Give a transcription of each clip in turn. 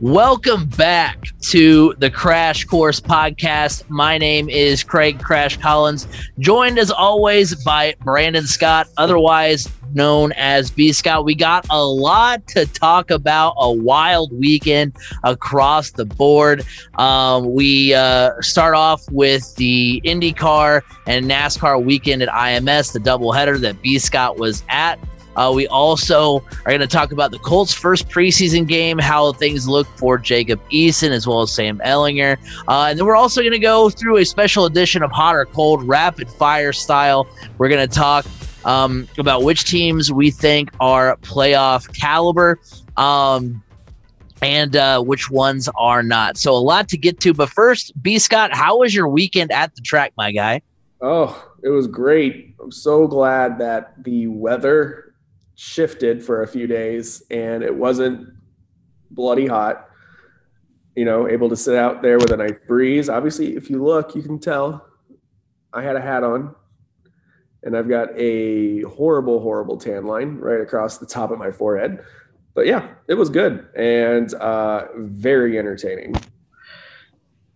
Welcome back to the Crash Course podcast. My name is Craig Crash Collins, joined as always by Brandon Scott, otherwise known as B Scott. We got a lot to talk about, a wild weekend across the board. Um, we uh, start off with the IndyCar and NASCAR weekend at IMS, the doubleheader that B Scott was at. Uh, we also are going to talk about the Colts' first preseason game, how things look for Jacob Eason as well as Sam Ehlinger. Uh, and then we're also going to go through a special edition of Hot or Cold, rapid fire style. We're going to talk um, about which teams we think are playoff caliber. Um, and uh, which ones are not. So a lot to get to. But first, B. Scott, how was your weekend at the track, my guy? Oh, it was great. I'm so glad that the weather shifted for a few days and it wasn't bloody hot. You know, able to sit out there with a nice breeze. Obviously, if you look, you can tell I had a hat on and I've got a horrible, horrible tan line right across the top of my forehead. But yeah, it was good and uh, very entertaining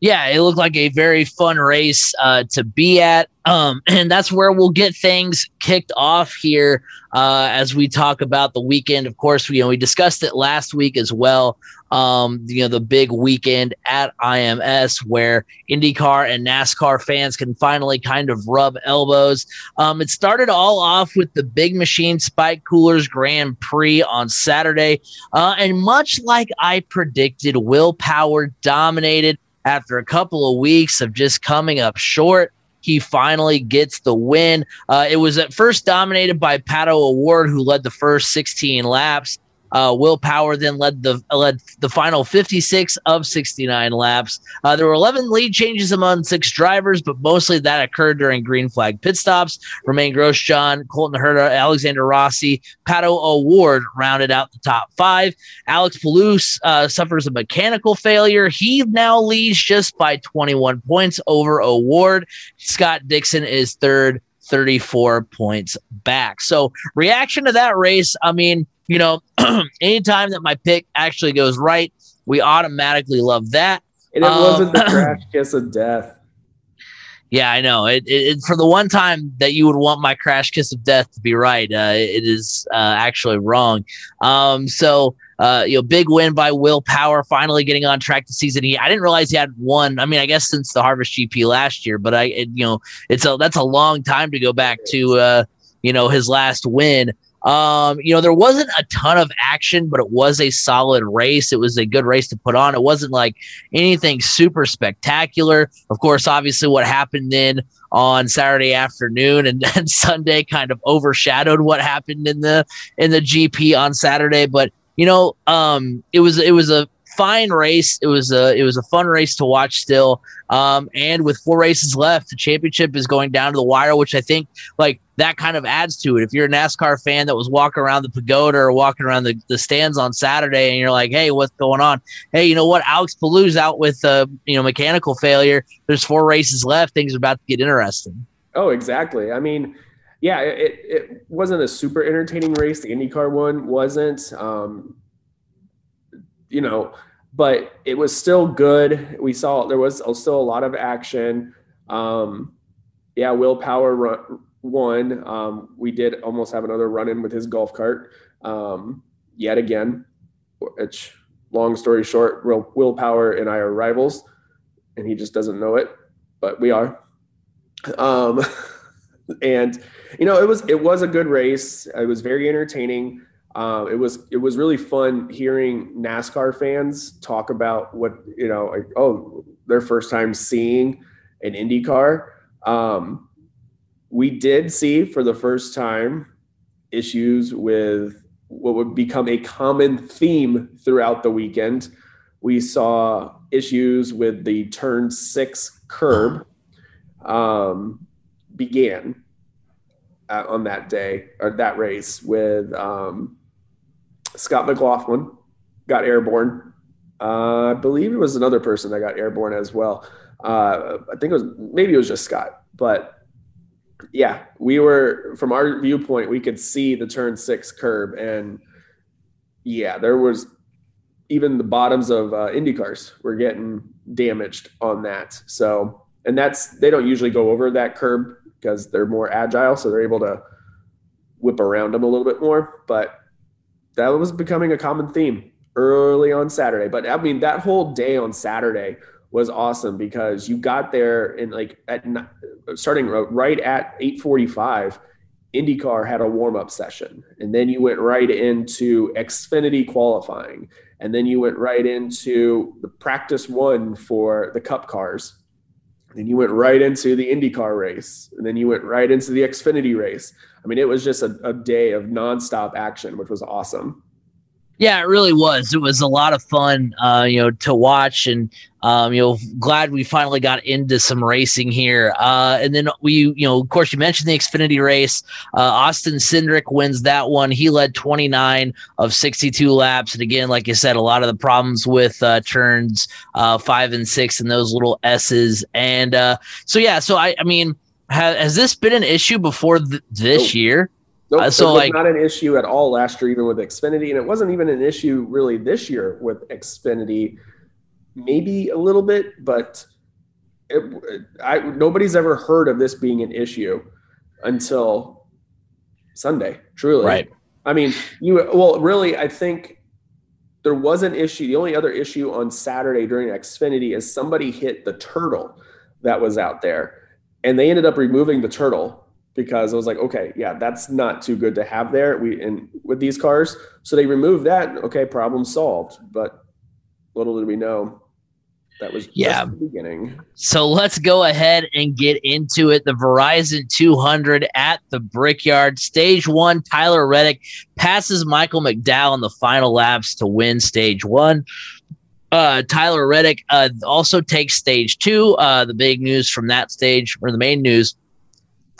yeah, it looked like a very fun race uh, to be at. Um, and that's where we'll get things kicked off here uh, as we talk about the weekend. Of course, we, you know, we discussed it last week as well. Um, you know, the big weekend at IMS where IndyCar and NASCAR fans can finally kind of rub elbows. Um, it started all off with the Big Machine Spike Coolers Grand Prix on Saturday. Uh, and much like I predicted, Will Power dominated after a couple of weeks of just coming up short. He finally gets the win. Uh, it was at first dominated by Pato O'Ward, who led the first 16 laps. Uh, Will Power then led the led the final 56 of 69 laps. Uh, there were 11 lead changes among six drivers, but mostly that occurred during green flag pit stops. Romain Grosjean, Colton Herta, Alexander Rossi, Pato O'Ward rounded out the top five. Alex Palou uh, suffers a mechanical failure. He now leads just by 21 points over O'Ward. Scott Dixon is third, 34 points back. So reaction to that race, I mean you know, anytime that my pick actually goes right, we automatically love that. And it um, wasn't the crash kiss of death. Yeah, I know. It, it, for the one time that you would want my crash kiss of death to be right, uh, it is uh, actually wrong. Um, so uh, you know, big win by Will Power, finally getting on track to season. He, I didn't realize he had won. I mean, I guess since the Harvest GP last year, but I, it, you know, it's a that's a long time to go back to, uh, you know, his last win. Um, you know, there wasn't a ton of action, but it was a solid race. It was a good race to put on. It wasn't like anything super spectacular. Of course, obviously, what happened then on Saturday afternoon and then Sunday kind of overshadowed what happened in the in the GP on Saturday. But you know, um, it was it was a fine race. It was a it was a fun race to watch still. Um, and with four races left, the championship is going down to the wire, which I think like that kind of adds to it. If you're a NASCAR fan that was walking around the pagoda or walking around the, the stands on Saturday and you're like, hey, what's going on? Hey, you know what? Alex Palou's out with uh, you know mechanical failure. There's four races left. Things are about to get interesting. Oh, exactly. I mean, yeah, it, it wasn't a super entertaining race. The IndyCar one wasn't. Um, you know, but it was still good. We saw there was still a lot of action. Um, yeah, Will Power run, won. Um, we did almost have another run in with his golf cart um, yet again. Which, long story short, Will, Will Power and I are rivals, and he just doesn't know it, but we are. Um, and you know, it was it was a good race. It was very entertaining. Um, it was it was really fun hearing NASCAR fans talk about what you know, like oh, their first time seeing an Indy car. Um, we did see for the first time issues with what would become a common theme throughout the weekend. We saw issues with the turn six curb um, began uh, on that day or that race with um, Scott McLaughlin got airborne. Uh, I believe it was another person that got airborne as well. Uh, I think it was maybe it was just Scott, but yeah, we were from our viewpoint, we could see the turn six curb, and yeah, there was even the bottoms of uh, Indy cars were getting damaged on that. So, and that's they don't usually go over that curb because they're more agile, so they're able to whip around them a little bit more. But that was becoming a common theme early on Saturday. But I mean, that whole day on Saturday was awesome because you got there and like at starting right at 8:45 IndyCar had a warm-up session and then you went right into Xfinity qualifying and then you went right into the practice one for the cup cars then you went right into the IndyCar race. And then you went right into the Xfinity race. I mean it was just a, a day of nonstop action which was awesome yeah, it really was. It was a lot of fun, uh, you know, to watch, and um, you know, glad we finally got into some racing here. Uh, and then we, you know, of course, you mentioned the Xfinity race. Uh, Austin Cindric wins that one. He led 29 of 62 laps, and again, like you said, a lot of the problems with uh, turns uh, five and six and those little S's. And uh, so, yeah, so I, I mean, ha- has this been an issue before th- this year? Nope, uh, so like not an issue at all last year, even with Xfinity, and it wasn't even an issue really this year with Xfinity. Maybe a little bit, but it, I nobody's ever heard of this being an issue until Sunday. Truly, right? I mean, you well, really, I think there was an issue. The only other issue on Saturday during Xfinity is somebody hit the turtle that was out there, and they ended up removing the turtle because I was like, okay, yeah, that's not too good to have there. We and with these cars, so they removed that. Okay, problem solved. But little did we know that was yeah the beginning. So let's go ahead and get into it. The Verizon 200 at the Brickyard, stage one. Tyler Reddick passes Michael McDowell in the final laps to win stage one. Uh, Tyler Reddick uh, also takes stage two. Uh, the big news from that stage, or the main news,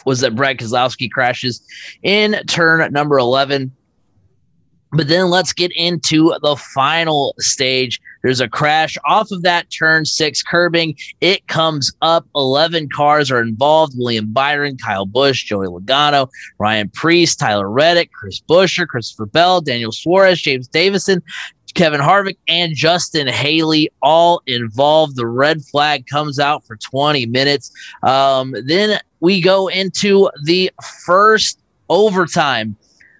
was that Brad Keselowski crashes in turn number 11. But then let's get into the final stage. There's a crash off of that turn six curbing. It comes up. 11 cars are involved William Byron, Kyle Busch, Joey Logano, Ryan Preece, Tyler Reddick, Chris Buescher, Christopher Bell, Daniel Suarez, James Davison, Kevin Harvick and Justin Haley all involved. The red flag comes out for 20 minutes. Um, then we go into the first overtime.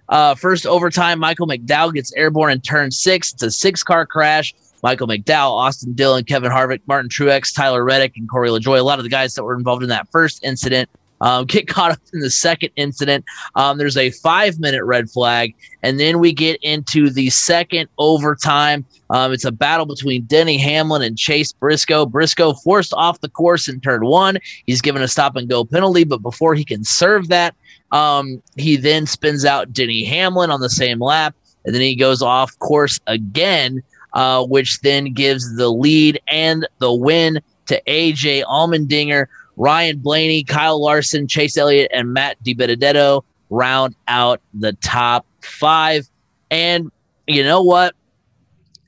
Uh, first overtime, Michael McDowell gets airborne in turn six. It's a six car crash. Michael McDowell, Austin Dillon, Kevin Harvick, Martin Truex, Tyler Reddick, and Corey LaJoie. A lot of the guys that were involved in that first incident um, get caught up in the second incident. Um, there's a five minute red flag. And then we get into the second overtime. Um, it's a battle between Denny Hamlin and Chase Briscoe. Briscoe forced off the course in turn one. He's given a stop and go penalty, but before he can serve that, um, he then spins out Denny Hamlin on the same lap. And then he goes off course again, uh, which then gives the lead and the win to AJ Allmendinger. Ryan Blaney, Kyle Larson, Chase Elliott, and Matt DiBenedetto round out the top five. And you know what?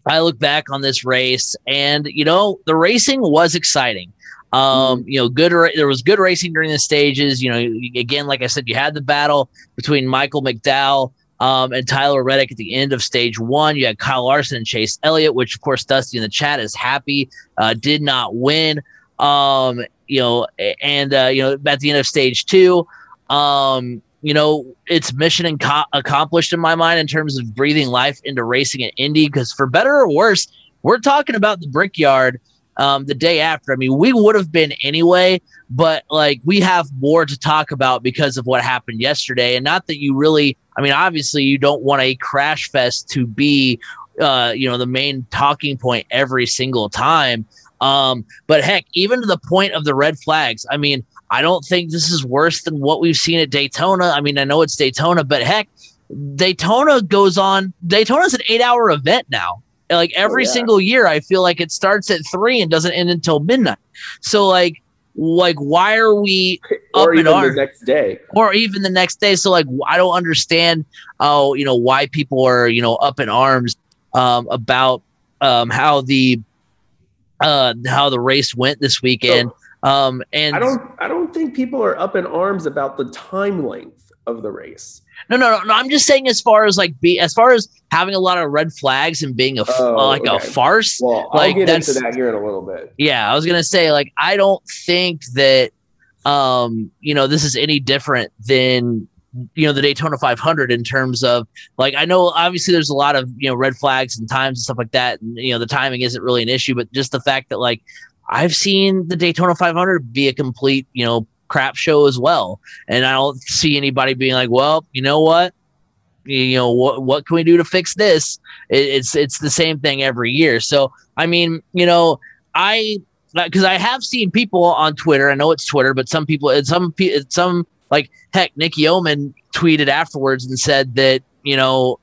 I look back on this race, and you know the racing was exciting. Um, mm-hmm. you know, good. There was good racing during the stages. You know, again, like I said, you had the battle between Michael McDowell um, and Tyler Reddick at the end of stage one. You had Kyle Larson and Chase Elliott, which of course Dusty in the chat is happy uh, did not win. Um, you know, and uh, you know, at the end of stage two, um, you know, it's mission inco- accomplished in my mind in terms of breathing life into racing at Indy. Because for better or worse, we're talking about the Brickyard um, the day after. I mean, we would have been anyway, but like we have more to talk about because of what happened yesterday. And not that you really, I mean, obviously, you don't want a crash fest to be, uh, you know, the main talking point every single time. Um, but heck, even to the point of the red flags, I mean, I don't think this is worse than what we've seen at Daytona. I mean, I know it's Daytona, but heck, Daytona goes on. Daytona's an eight hour event now. Like every oh, yeah. single year, I feel like it starts at three and doesn't end until midnight. So like, like why are we up or even in arms? the next day or even the next day so like i don't understand oh you know why people are you know up in arms um, about um, how the uh, how the race went this weekend. So, um, and I don't, I don't think people are up in arms about the time length. of the race. No, no, no, no. I'm just saying, as far as like be, as far as having a lot of red flags and being a Oh, like okay. a farce. Well, I'll Like, get into that here in a little bit. Yeah, I was gonna say like I don't think that um you know this is any different than you know the Daytona 500 in terms of like I know obviously there's a lot of you know red flags and times and stuff like that and you know the timing isn't really an issue but just the fact that like I've seen the Daytona 500 be a complete you know crap show as well. And I don't see anybody being like well you know what? You know what what can we do to fix this? It, it's it's the same thing every year. So I mean you know I because I have seen people on Twitter. I know it's Twitter, but some people, some some like heck, Nicky Oman tweeted afterwards and said that you know,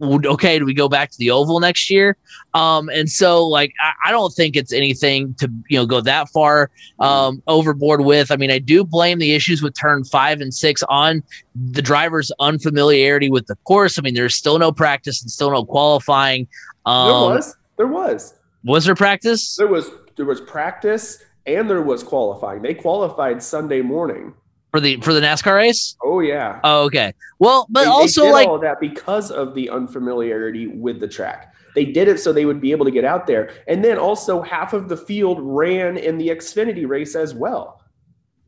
okay, do we go back to the oval next year? Um, and so like I, I don't think it's anything to you know go that far um, overboard with. I mean, I do blame the issues with turn five and six on the driver's unfamiliarity with the course. I mean, there's still no practice and still no qualifying. Um, there was, there was, was there practice? there was, there was practice and there was qualifying. They qualified Sunday morning. For the for the NASCAR race? Oh yeah. Oh, okay. Well, but They- they also did like all of that because of the unfamiliarity with the track. They did it so they would be able to get out there, and then also half of the field ran in the Xfinity race as well.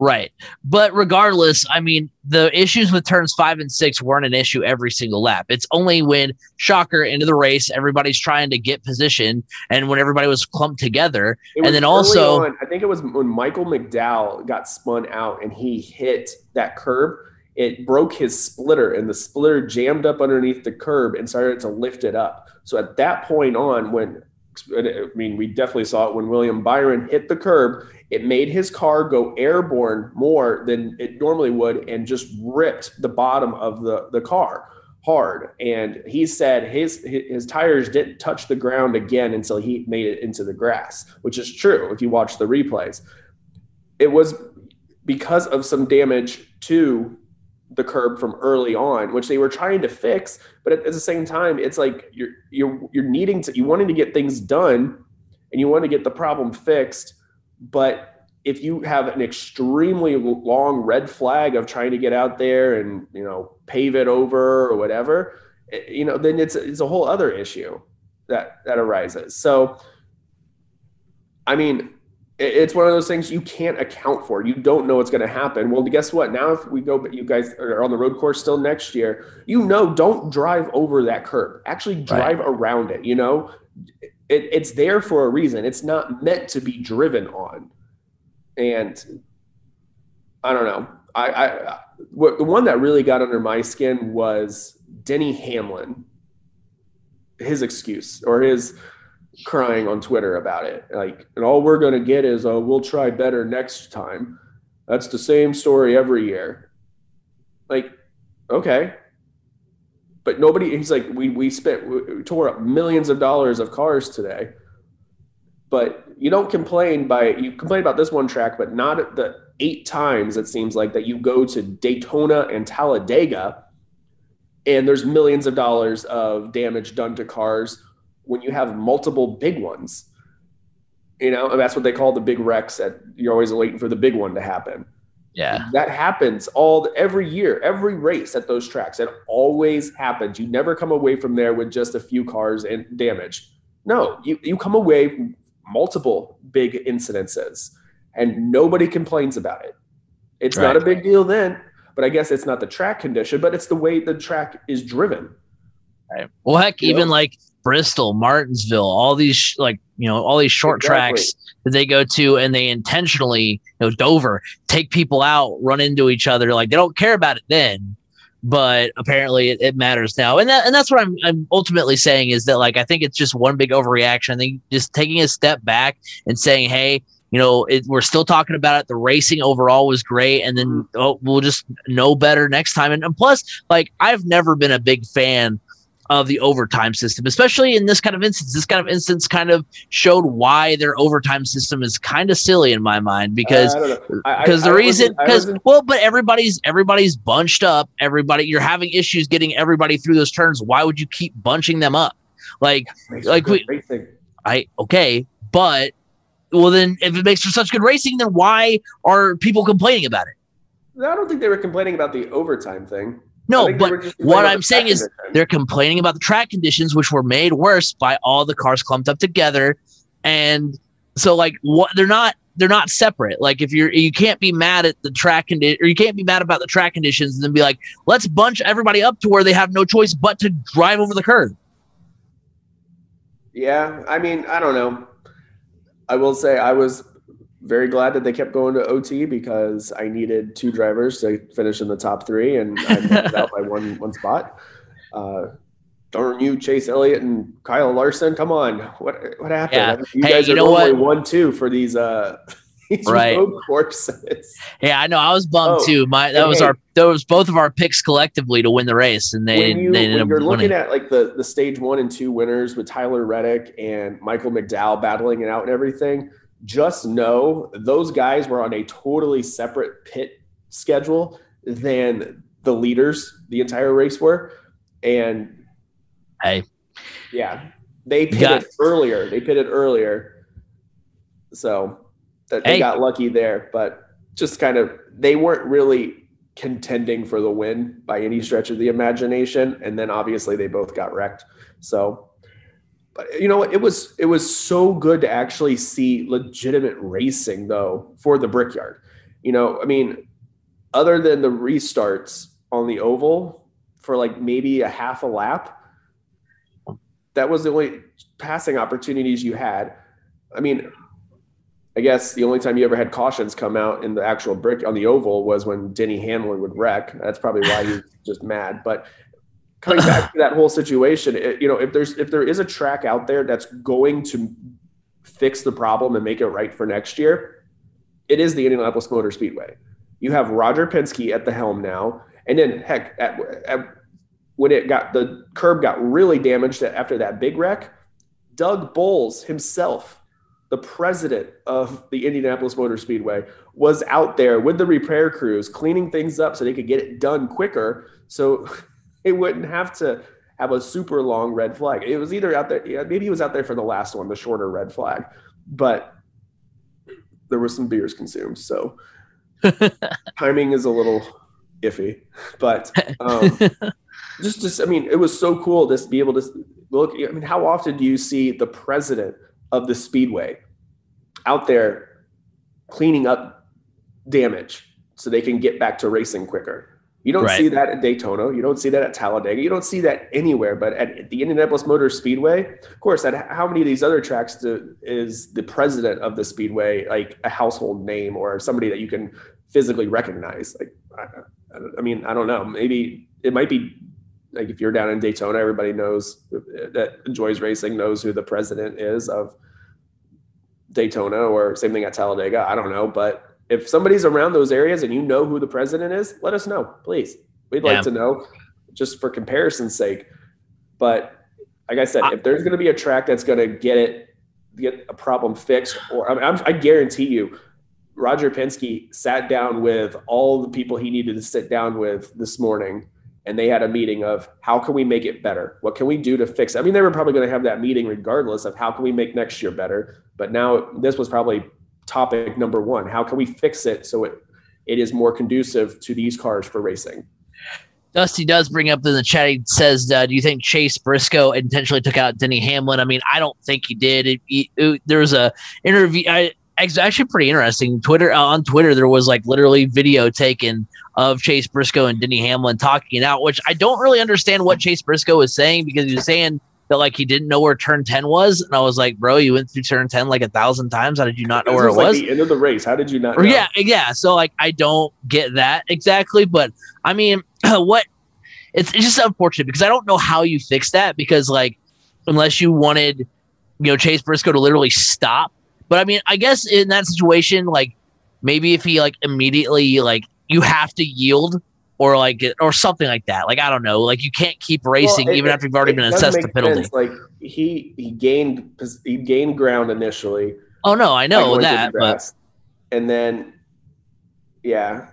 Right. But regardless, I mean, the issues with turns 5 and 6 weren't an issue every single lap. It's only when shocker into the race, everybody's trying to get position and when everybody was clumped together. It And then also- on- I think it was when Michael McDowell got spun out and he hit that curb. It broke his splitter, and the splitter jammed up underneath the curb and started to lift it up. So at that point on, when I mean, we definitely saw it when William Byron hit the curb. It made his car go airborne more than it normally would, and just ripped the bottom of the the car hard. And he said his his, tires didn't touch the ground again until he made it into the grass, which is true if you watch the replays. It was because of some damage to the curb from early on, which they were trying to fix. But at, at the same time, it's like you're you're you're needing to you wanting to get things done, and you want to get the problem fixed. But if you have an extremely long red flag of trying to get out there and you know pave it over or whatever, eh, you know, then it's it's a whole other issue that that arises. So, I mean, it's one of those things you can't account for. You don't know what's going to happen. Well, guess what? Now, if we go, but you guys are on the road course still next year. You know, don't drive over that curb. Actually, drive around it. You know, it, it's there for a reason. It's not meant to be driven on. And I don't know. I, I what, the one that really got under my skin was Denny Hamlin. His excuse or his crying on Twitter about it. Like, and all we're going to get is, oh, we'll try better next time. That's the same story every year. Like, okay. But nobody, he's like, we, we spent, we tore up millions of dollars of cars today. But you don't complain by, you complain about this one track, but not the eight times it seems like that you go to Daytona and Talladega and there's millions of dollars of damage done to cars when you have multiple big ones. You know, and that's what they call the big wrecks. That you're always waiting for the big one to happen. Yeah. That happens all every year, every race at those tracks. It always happens. You never come away from there with just a few cars and damage. No, you you come away multiple big incidences, and nobody complains about it. It's not a big deal then, but I guess it's not the track condition, but it's the way the track is driven. Right. Well, heck, You even know? like Bristol, Martinsville, all these sh- like you know all these short Exactly. tracks that they go to, and they intentionally, you know, Dover take people out, run into each other. Like they don't care about it then, but apparently it, it matters now. And that and that's what I'm I'm ultimately saying is that like I think it's just one big overreaction. I think just taking a step back and saying, hey. You know, it, we're still talking about it. The racing overall was great, and then mm-hmm. oh, we'll just know better next time. And, and plus, like I've never been a big fan of the overtime system, especially in this kind of instance. This kind of instance kind of showed why their overtime system is kind of silly in my mind because I don't know. I- I- because the I reason because well but everybody's everybody's bunched up everybody you're having issues getting everybody through those turns why would you keep bunching them up like like we- racing. i okay but well then if it makes for such good racing then why are people complaining about it I don't think they were complaining about the overtime thing. No, but what I'm saying is they're complaining about the track conditions, which were made worse by all the cars clumped up together. And so, like, what they're not they're not separate. Like, if you're you can't be mad at the track condition, or you can't be mad about the track conditions, and then be like, let's bunch everybody up to where they have no choice but to drive over the curb. Yeah, I mean, I don't know. I will say I was very glad that they kept going to OT because I needed two drivers to finish in the top three, and I missed out by one one spot. Uh, darn you, Chase Elliott and Kyle Larson! Come on, what what happened? Yeah. You hey, guys you are normally one two for these uh these Right. road courses. Yeah, I know. I was bummed Oh, too. My that was hey- our that was both of our picks collectively to win the race, and they you they ended up you're looking at like the the stage one and two winners with Tyler Reddick and Michael McDowell battling it out and everything, just know those guys were on a totally separate pit schedule than the leaders the entire race were, and Hey. yeah, they pitted got- earlier. They pitted earlier, so that they Hey. got lucky there, but just kind of they weren't really contending for the win by any stretch of the imagination and then obviously they both got wrecked so but you know what it was it was so good to actually see legitimate racing though for the brickyard you know i mean other than the restarts on the oval for like maybe a half a lap that was the only passing opportunities you had i mean I guess the only time you ever had cautions come out in the actual brick on the oval was when Denny Hamlin would wreck. That's probably why he was just mad. But coming back to that whole situation, it, you know, if there's if there is a track out there that's going to fix the problem and make it right for next year, it is the Indianapolis Motor Speedway. You have Roger Penske at the helm now, and then heck, at, at, when it got the curb got really damaged after that big wreck, Doug Boles himself the president of the Indianapolis Motor Speedway, was out there with the repair crews cleaning things up so they could get it done quicker so they wouldn't have to have a super long red flag. It was either out there, yeah, maybe he was out there for the last one, the shorter red flag, but there was some beers consumed. So timing is a little iffy, but um, just, just, I mean, it was so cool just to be able to look. I mean, how often do you see the president of the speedway out there cleaning up damage so they can get back to racing quicker. You don't Right. see that at Daytona. You don't see that at Talladega. You don't see that anywhere. But at the Indianapolis Motor Speedway, of course, at how many of these other tracks do, is the president of the speedway like a household name or somebody that you can physically recognize? Like, I, I- I mean, I don't know. Maybe it might be like if you're down in Daytona, everybody knows that enjoys racing knows who the president is of Daytona, or same thing at Talladega. I don't know, but if somebody's around those areas and you know who the president is, let us know, please. We'd like Yeah. to know, just for comparison's sake. But like I said, I- if there's going to be a track that's going to get it, get a problem fixed, or I, mean, I'm, I guarantee you, Roger Penske sat down with all the people he needed to sit down with this morning and they had a meeting of how can we make it better what can we do to fix it? i mean they were probably going to have that meeting regardless of how can we make next year better but now this was probably topic number one how can we fix it so it it is more conducive to these cars for racing Dusty does bring up in the chat. He says, uh, "Do you think Chase Briscoe intentionally took out Denny Hamlin?" I mean, I don't think he did. It, it- it- there was a interview. I, actually pretty interesting. Twitter uh, on Twitter, there was like literally video taken of Chase Briscoe and Denny Hamlin talking it out, which I don't really understand what Chase Briscoe was saying because he was saying that like he didn't know where turn ten was, and I was like, "Bro, you went through turn ten like a thousand times. How did you not know where it like was?" the end of the race how did you not know? yeah, yeah. So like, I don't get that exactly, but I mean, what? It's, it's just unfortunate because I don't know how you fix that because like, unless you wanted, you know, Chase Briscoe to literally stop. But I mean, I guess in that situation, like maybe if he like immediately like you have to yield or like or something like that. Like I don't know, like you can't keep racing Well, it- even after you've already been assessed the penalty. sense. Like he he gained he gained ground initially. Oh no, I know through that, but and then yeah,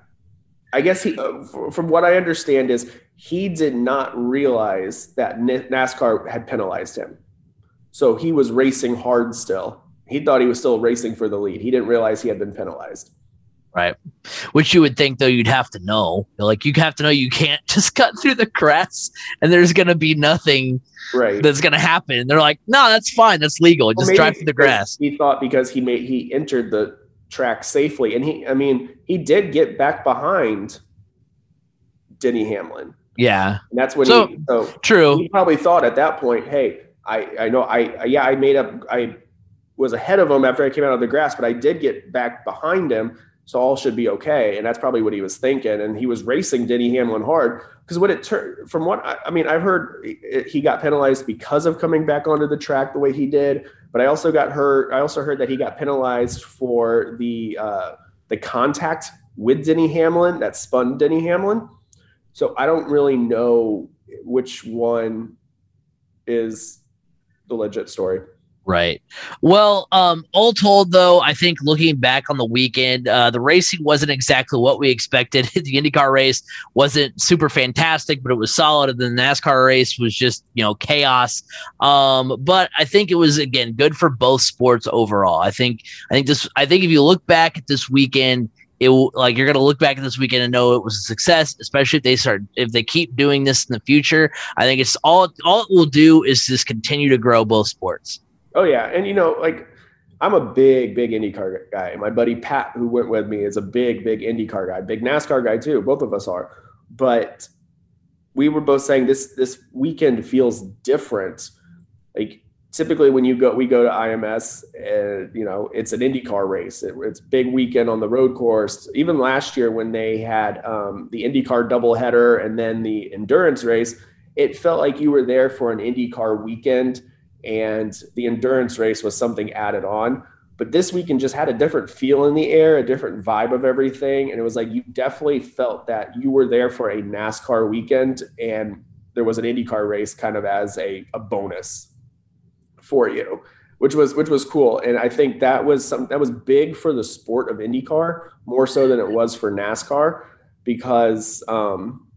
I guess he uh, f- from what I understand is he did not realize that N- NASCAR had penalized him, so he was racing hard still. He thought he was still racing for the lead. He didn't realize he had been penalized. Right. Which you would think though you'd have to know. Like you have to know you can't just cut through the grass and there's gonna be nothing right that's gonna happen. They're like, no, that's fine, that's legal. Just drive through the grass. He thought because he made he entered the track safely. And he I mean, he did get back behind Denny Hamlin. Yeah. And that's when so, he so true. He probably thought at that point, hey, I, I know I yeah, I made up I was ahead of him after I came out of the grass, but I did get back behind him. So all should be okay. And that's probably what he was thinking. And he was racing Denny Hamlin hard because what it turned from what I, I, mean, I've heard he got penalized because of coming back onto the track the way he did. But I also got heard, I also heard that he got penalized for the, uh, the contact with Denny Hamlin that spun Denny Hamlin. So I don't really know which one is the legit story. Right. Well, um, all told, though, I think looking back on the weekend, uh, the racing wasn't exactly what we expected. the IndyCar race wasn't super fantastic, but it was solid. And the NASCAR race was just, you know, chaos. Um, but I think it was again good for both sports overall. I think, I think this, I think if you look back at this weekend, it like you're gonna look back at this weekend and know it was a success, especially if they start if they keep doing this in the future. I think it's all all it will do is just continue to grow both sports. Oh yeah, and you know, like I'm a big, big IndyCar guy. My buddy Pat, who went with me, is a big, big IndyCar guy, big NASCAR guy too. Both of us are, but we were both saying this this weekend feels different. Like typically when you go we go to IMS and you know it's an IndyCar race. It, it's big weekend on the road course. Even last year when they had um, the IndyCar doubleheader and then the endurance race, it felt like you were there for an IndyCar weekend and the endurance race was something added on. But this weekend just had a different feel in the air, a different vibe of everything. And it was like you definitely felt that you were there for a NASCAR weekend and there was an IndyCar race kind of as a, a bonus for you, which was which was cool. And I think that was some that was big for the sport of IndyCar more so than it was for NASCAR because um,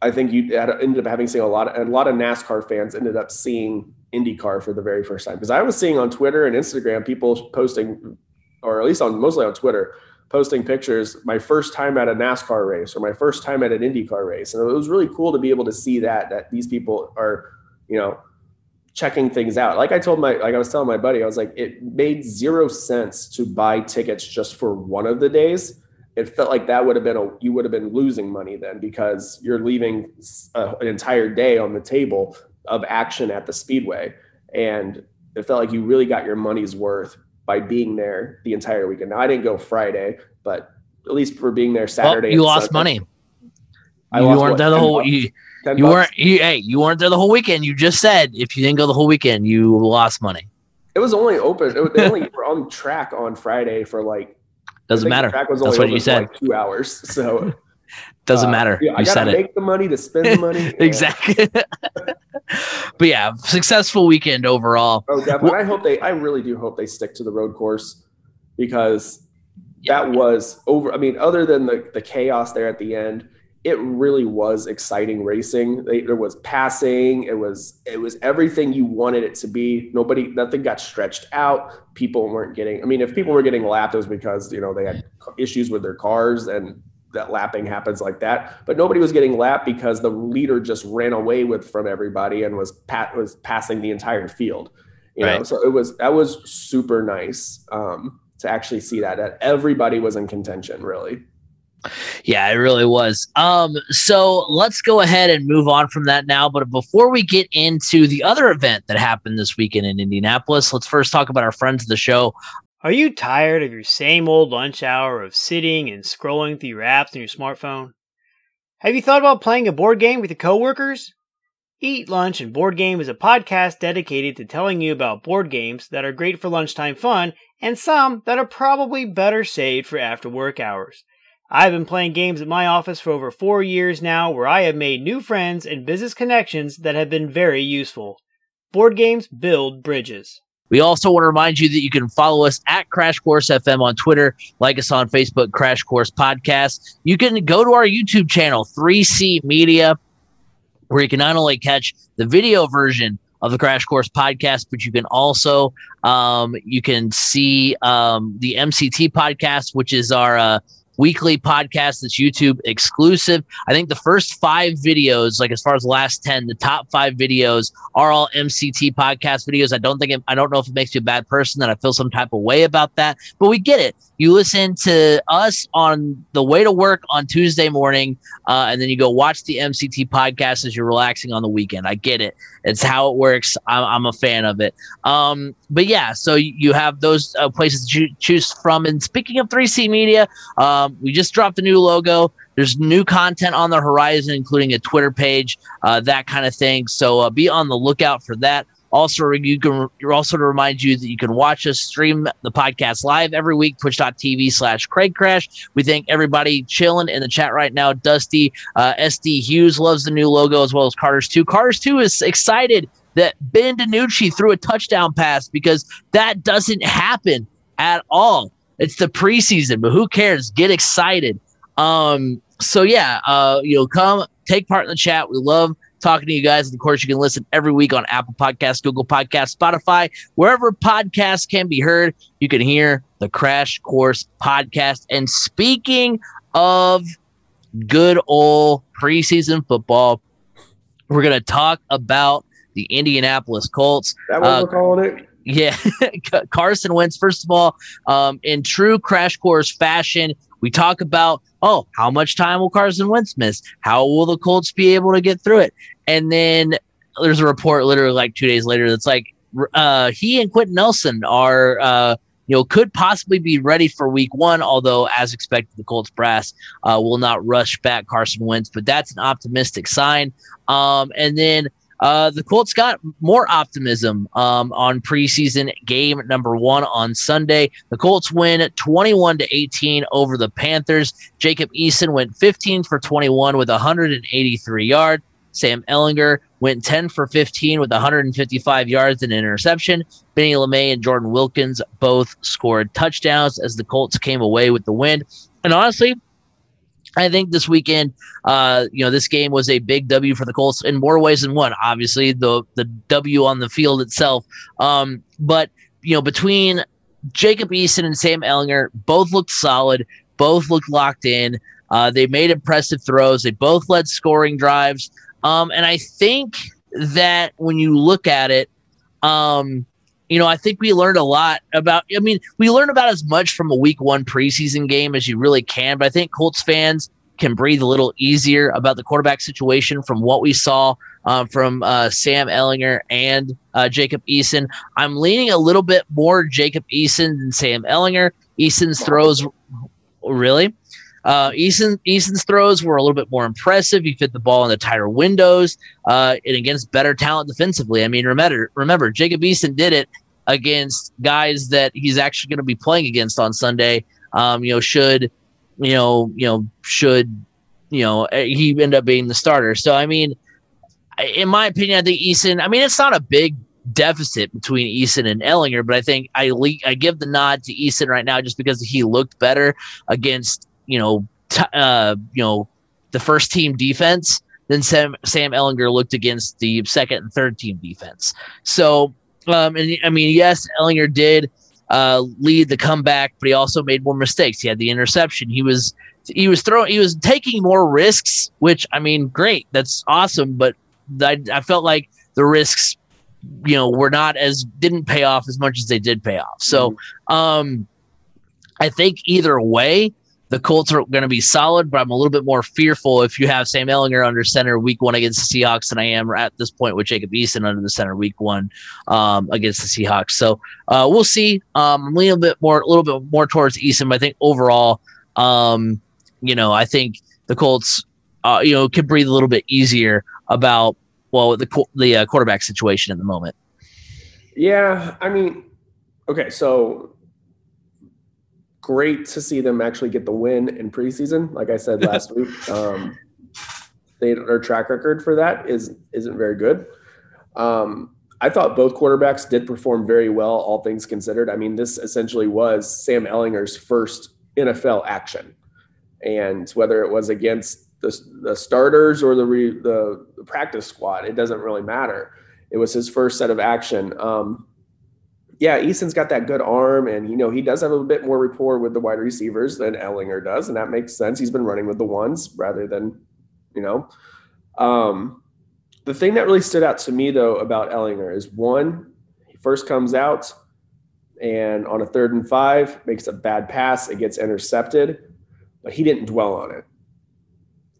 I think you ended up having seen a lot of a lot of NASCAR fans ended up seeing IndyCar for the very first time because I was seeing on Twitter and Instagram people posting, or at least on mostly on Twitter, posting pictures my first time at a NASCAR race or my first time at an IndyCar race, and it was really cool to be able to see that that these people are, you know, checking things out. Like I told my, like I was telling my buddy, I was like, it made zero sense to buy tickets just for one of the days. It felt like that would have been a, you would have been losing money then because you're leaving a, uh, an entire day on the table of action at the speedway. And it felt like you really got your money's worth by being there the entire weekend. Now I didn't go Friday, but at least for being there Saturday. Well, you lost Sunday, money. I you weren't what, there the whole. You, you weren't. You, hey, you weren't there the whole weekend. You just said if you didn't go the whole weekend, you lost money. It was only open. It, they only were on track on Friday for like. Doesn't matter. track was That's what you said. Like two hours. So. Doesn't uh, matter. Yeah, you I gotta make the money to spend the money. exactly. but yeah, successful weekend overall. Oh, definitely. Well, I hope they. I really do hope they stick to the road course because yeah. that was over. I mean, other than the the chaos there at the end, it really was exciting racing. There was passing. It was it was everything you wanted it to be. Nobody, nothing got stretched out. People weren't getting. I mean, if people were getting lapped, it was because you know they had issues with their cars and that lapping happens like that. But nobody was getting lapped because the leader just ran away with from everybody and was pat was passing the entire field. You right. know, so it was that was super nice um, to actually see that that everybody was in contention, really. Yeah, it really was. Um, so let's go ahead and move on from that now. But before we get into the other event that happened this weekend in Indianapolis, let's first talk about our friends of the show. Are you tired of your same old lunch hour of sitting and scrolling through your apps on your smartphone? Have you thought about playing a board game with your coworkers? Eat Lunch and Board Game is a podcast dedicated to telling you about board games that are great for lunchtime fun and some that are probably better saved for after work hours. I've been playing games at my office for over four years now, where I have made new friends and business connections that have been very useful. Board games build bridges. We also want to remind you that you can follow us at Crash Course FM on Twitter, like us on Facebook, Crash Course Podcast. You can go to our YouTube channel, 3C Media, where you can not only catch the video version of the Crash Course podcast, but you can also um, you can see um, the MCT podcast, which is our uh, weekly podcast that's YouTube exclusive. I think the first five videos, like as far as the last 10, the top five videos are all MCT podcast videos. I don't think, it, I don't know if it makes you a bad person that I feel some type of way about that, but we get it. You listen to us on the way to work on Tuesday morning, uh, and then you go watch the MCT podcast as you're relaxing on the weekend. I get it. It's how it works. I'm, I'm a fan of it. Um, but yeah, so you have those uh, places to choose from. And speaking of 3C Media, um, we just dropped a new logo. There's new content on the horizon, including a Twitter page, uh, that kind of thing. So uh, be on the lookout for that. Also, you can also to remind you that you can watch us stream the podcast live every week, twitch.tv slash Craig Crash. We thank everybody chilling in the chat right now. Dusty uh, SD Hughes loves the new logo as well as Carter's 2. Carter's 2 is excited that Ben DiNucci threw a touchdown pass because that doesn't happen at all. It's the preseason, but who cares? Get excited. Um, so yeah, uh, you know, come take part in the chat. We love talking to you guys. And of course, you can listen every week on Apple Podcasts, Google Podcasts, Spotify, wherever podcasts can be heard. You can hear the Crash Course podcast. And speaking of good old preseason football, we're going to talk about the Indianapolis Colts. That what uh, we're calling it? Yeah, Carson Wentz. First of all, um, in true Crash Course fashion, we talk about, oh, how much time will Carson Wentz miss? How will the Colts be able to get through it? And then there's a report literally like two days later that's like, uh, he and Quenton Nelson are, uh, you know, could possibly be ready for week one, although, as expected, the Colts brass uh, will not rush back Carson Wentz, but that's an optimistic sign. Um, and then uh, the Colts got more optimism um, on preseason game number one on Sunday. The Colts win 21 to 18 over the Panthers. Jacob Eason went 15 for 21 with 183 yards. Sam Ehlinger went 10 for 15 with 155 yards and interception. Benny LeMay and Jordan Wilkins both scored touchdowns as the Colts came away with the win. And honestly, I think this weekend, uh, you know, this game was a big W for the Colts in more ways than one. Obviously, the the W on the field itself, um, but you know, between Jacob Eason and Sam Ehlinger, both looked solid, both looked locked in. Uh, they made impressive throws. They both led scoring drives, um, and I think that when you look at it, um, you know, I think we learned a lot about. I mean, we learned about as much from a week one preseason game as you really can. But I think Colts fans can breathe a little easier about the quarterback situation from what we saw um, from uh, Sam Ehlinger and uh, Jacob Eason. I'm leaning a little bit more Jacob Eason than Sam Ehlinger. Eason's throws, really. Uh, Eason, Eason's throws were a little bit more impressive. He fit the ball in the tighter windows uh, and against better talent defensively. I mean, remember, remember, Jacob Eason did it against guys that he's actually going to be playing against on Sunday. Um, you know, should you know, you know, should you know eh, he end up being the starter? So I mean, in my opinion, I think Eason. I mean, it's not a big deficit between Eason and Ehlinger, but I think I le- I give the nod to Eason right now just because he looked better against you know, t- uh, you know, the first team defense than Sam Sam Ehlinger looked against the second and third team defense. So, um, and I mean, yes, Ehlinger did uh, lead the comeback, but he also made more mistakes. He had the interception. He was he was throwing he was taking more risks, which I mean, great, that's awesome. But I, I felt like the risks, you know, were not as didn't pay off as much as they did pay off. So, mm-hmm. um, I think either way, the Colts are going to be solid, but I'm a little bit more fearful if you have Sam Ehlinger under center week one against the Seahawks than I am at this point with Jacob Eason under the center week one um, against the Seahawks. So uh, we'll see. Um, a bit more, a little bit more towards Eason, but I think overall, um, you know, I think the Colts, uh, you know, can breathe a little bit easier about well the the uh, quarterback situation at the moment. Yeah, I mean, okay, so great to see them actually get the win in preseason. Like I said last week, um, they, their track record for that is isn't very good. Um, I thought both quarterbacks did perform very well, all things considered. I mean, this essentially was Sam Ehlinger's first NFL action, and whether it was against the, the starters or the, re, the, the practice squad, it doesn't really matter. it was his first set of action. Um, yeah, Eason's got that good arm, and you know he does have a bit more rapport with the wide receivers than Ehlinger does, and that makes sense. He's been running with the ones rather than, you know. Um, the thing that really stood out to me though about Ehlinger is one, he first comes out, and on a third and five makes a bad pass, it gets intercepted, but he didn't dwell on it.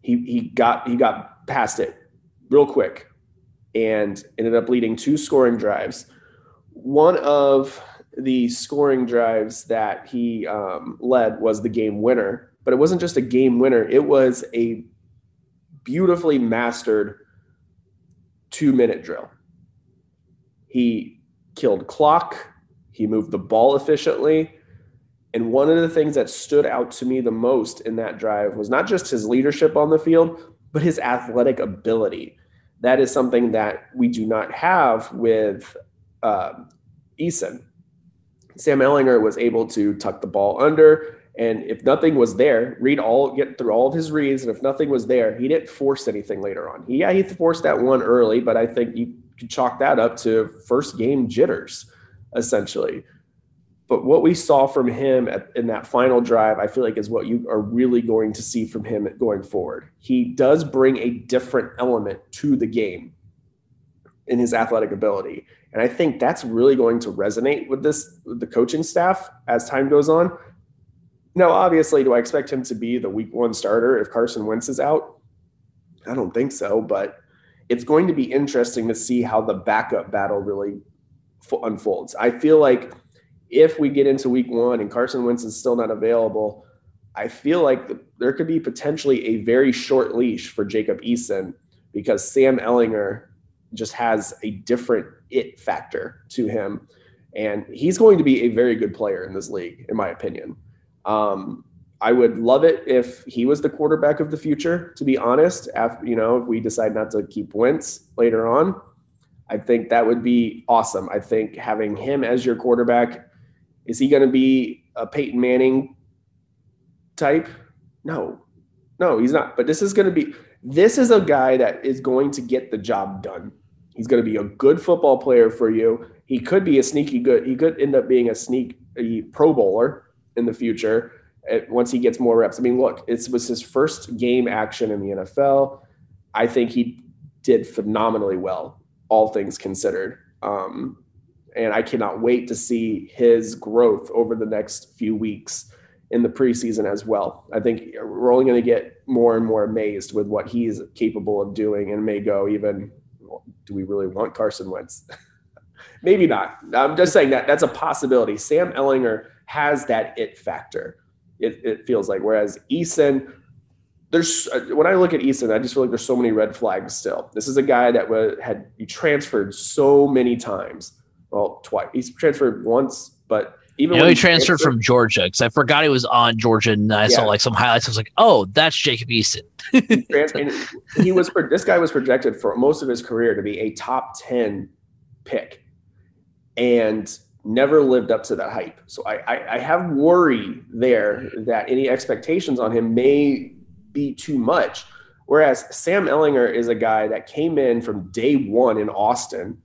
He he got he got past it real quick, and ended up leading two scoring drives one of the scoring drives that he um, led was the game winner, but it wasn't just a game winner, it was a beautifully mastered two minute drill. He killed clock, he moved the ball efficiently. And one of the things that stood out to me the most in that drive was not just his leadership on the field, but his athletic ability. That is something that we do not have with uh, Eason. Sam Ehlinger was able to tuck the ball under, and if nothing was there, read all, get through all of his reads, and if nothing was there, he didn't force anything later on. He, yeah, he forced that one early, but I think you could chalk that up to first game jitters, essentially. But what we saw from him at, in that final drive, I feel like is what you are really going to see from him going forward. He does bring a different element to the game in his athletic ability. And I think that's really going to resonate with this with the coaching staff as time goes on. Now, obviously, do I expect him to be the week one starter if Carson Wentz is out? I don't think so, but it's going to be interesting to see how the backup battle really unfolds. I feel like if we get into week one and Carson Wentz is still not available, I feel like the, there could be potentially a very short leash for Jacob Eason because Sam Ehlinger just has a different it factor to him. And he's going to be a very good player in this league, in my opinion. Um, I would love it if he was the quarterback of the future, to be honest. After, you know, if we decide not to keep Wentz later on, I think that would be awesome. I think having him as your quarterback, is he going to be a Peyton Manning type? No, no, he's not. But this is going to be, this is a guy that is going to get the job done. He's going to be a good football player for you. He could be a sneaky good. He could end up being a sneak a Pro Bowler in the future eh, once he gets more reps. I mean, look, it was his first game action in the NFL. I think he did phenomenally well, all things considered. Um, and I cannot wait to see his growth over the next few weeks in the preseason as well. I think we're only going to get more and more amazed with what he's capable of doing and may go even do we really want Carson Wentz? Maybe not. I'm just saying that that's a possibility. Sam Ehlinger has that it factor. It, it feels like. Whereas Eason, there's uh, when I look at Eason, I just feel like there's so many red flags still. This is a guy that was, had he transferred so many times. Well, twice. He's transferred once, but even you know, he transferred, from Georgia because I forgot he was on Georgia, and I yeah. saw like some highlights. I was like, "Oh, that's Jacob Eason." he, he was this guy was projected for most of his career to be a top ten pick, and never lived up to that hype. So I, I, I have worry there that any expectations on him may be too much. Whereas Sam Ehlinger is a guy that came in from day one in Austin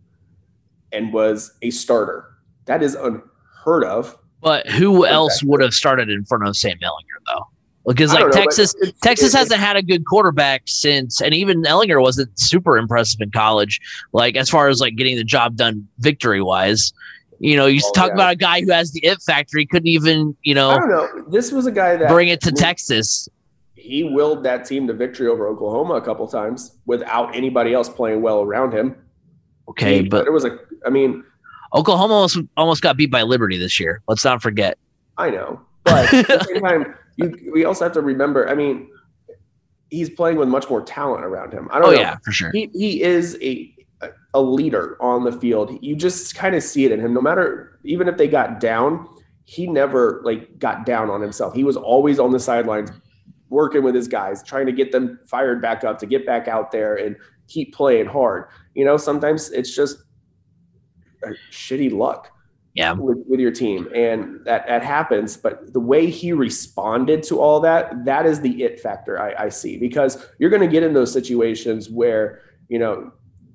and was a starter. That is un heard of. But who else would have started in front of Sam Ehlinger though? Because like know, Texas, it's, Texas it's, hasn't had a good quarterback since, and even Ehlinger wasn't super impressive in college. Like as far as like getting the job done victory wise, you know, you oh, talk yeah. about a guy who has the it factor. He couldn't even, you know, I don't know. This was a guy that bring it to I mean, Texas. He willed that team to victory over Oklahoma a couple times without anybody else playing well around him. Okay, but it was a. I mean, Oklahoma almost, almost got beat by Liberty this year. Let's not forget. I know, but at the same time, you, we also have to remember. I mean, he's playing with much more talent around him. I don't oh, know. yeah, for sure. He he is a a leader on the field. You just kind of see it in him. No matter even if they got down, he never like got down on himself. He was always on the sidelines working with his guys, trying to get them fired back up to get back out there and keep playing hard. You know, sometimes it's just shitty luck yeah with, with, your team and that that happens but the way he responded to all that that is the it factor i, I see because you're going to get in those situations where you know